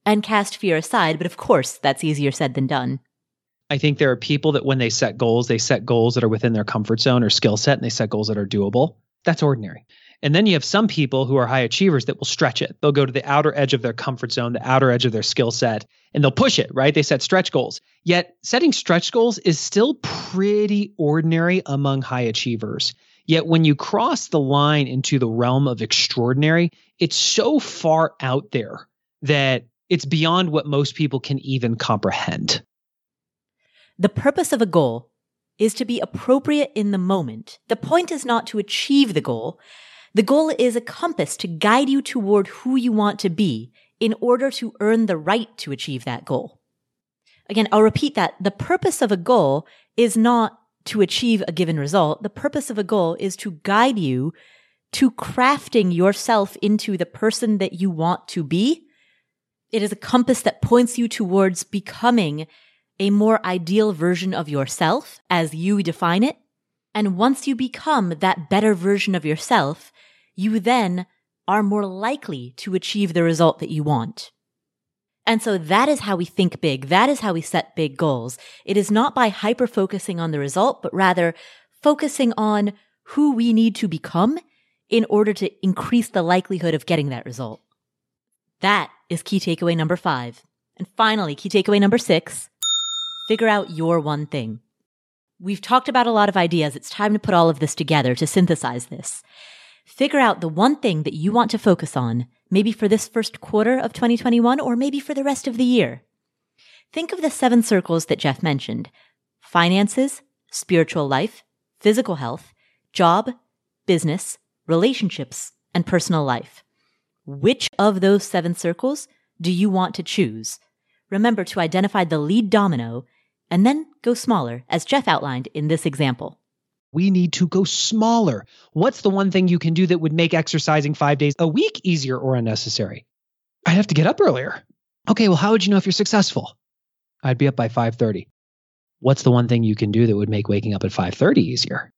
and cast fear aside, but of course, that's easier said than done. I think there are people that when they set goals, they set goals that are within their comfort zone or skill set, and they set goals that are doable. That's ordinary. And then you have some people who are high achievers that will stretch it. They'll go to the outer edge of their comfort zone, the outer edge of their skill set, and they'll push it, right? They set stretch goals. Yet setting stretch goals is still pretty ordinary among high achievers. Yet when you cross the line into the realm of extraordinary, it's so far out there that it's beyond what most people can even comprehend. The purpose of a goal is to be appropriate in the moment. The point is not to achieve the goal. The goal is a compass to guide you toward who you want to be in order to earn the right to achieve that goal. Again, I'll repeat that. The purpose of a goal is not to achieve a given result. The purpose of a goal is to guide you to crafting yourself into the person that you want to be. It is a compass that points you towards becoming a more ideal version of yourself as you define it. And once you become that better version of yourself, you then are more likely to achieve the result that you want. And so that is how we think big. That is how we set big goals. It is not by hyper focusing on the result, but rather focusing on who we need to become in order to increase the likelihood of getting that result. That is key takeaway number five. And finally, key takeaway number six Figure out your one thing. We've talked about a lot of ideas. It's time to put all of this together to synthesize this. Figure out the one thing that you want to focus on, maybe for this first quarter of 2021 or maybe for the rest of the year. Think of the seven circles that Geoff mentioned finances, spiritual life, physical health, job, business, relationships, and personal life. Which of those seven circles do you want to choose? Remember to identify the lead domino and then go smaller, as Geoff outlined in this example. We need to go smaller. What's the one thing you can do that would make exercising five days a week easier or unnecessary? I'd have to get up earlier. Okay, well, how would you know if you're successful? I'd be up by 5:30. What's the one thing you can do that would make waking up at 5:30 easier?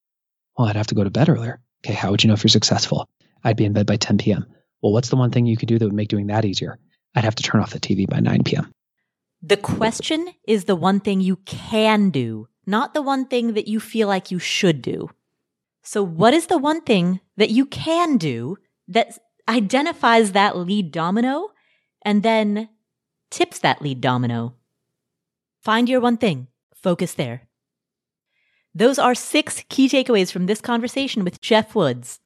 Well, I'd have to go to bed earlier. Okay, how would you know if you're successful? I'd be in bed by 10 p.m. Well, what's the one thing you could do that would make doing that easier? I'd have to turn off the TV by 9 p.m. The question is the one thing you can do, not the one thing that you feel like you should do. So, what is the one thing that you can do that identifies that lead domino and then tips that lead domino? Find your one thing, focus there. Those are six key takeaways from this conversation with Geoff Woods.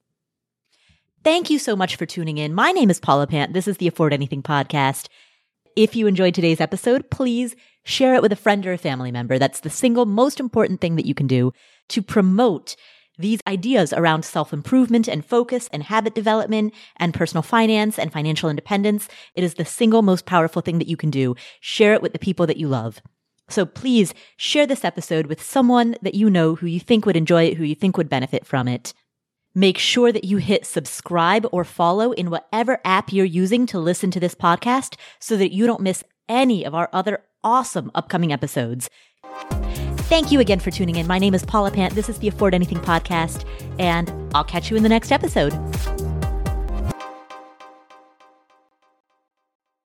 Thank you so much for tuning in. My name is Paula Pant. This is the Afford Anything podcast. If you enjoyed today's episode, please share it with a friend or a family member. That's the single most important thing that you can do to promote these ideas around self improvement and focus and habit development and personal finance and financial independence. It is the single most powerful thing that you can do. Share it with the people that you love. So please share this episode with someone that you know who you think would enjoy it, who you think would benefit from it. Make sure that you hit subscribe or follow in whatever app you're using to listen to this podcast so that you don't miss any of our other awesome upcoming episodes. Thank you again for tuning in. My name is Paula Pant. This is the Afford Anything podcast, and I'll catch you in the next episode.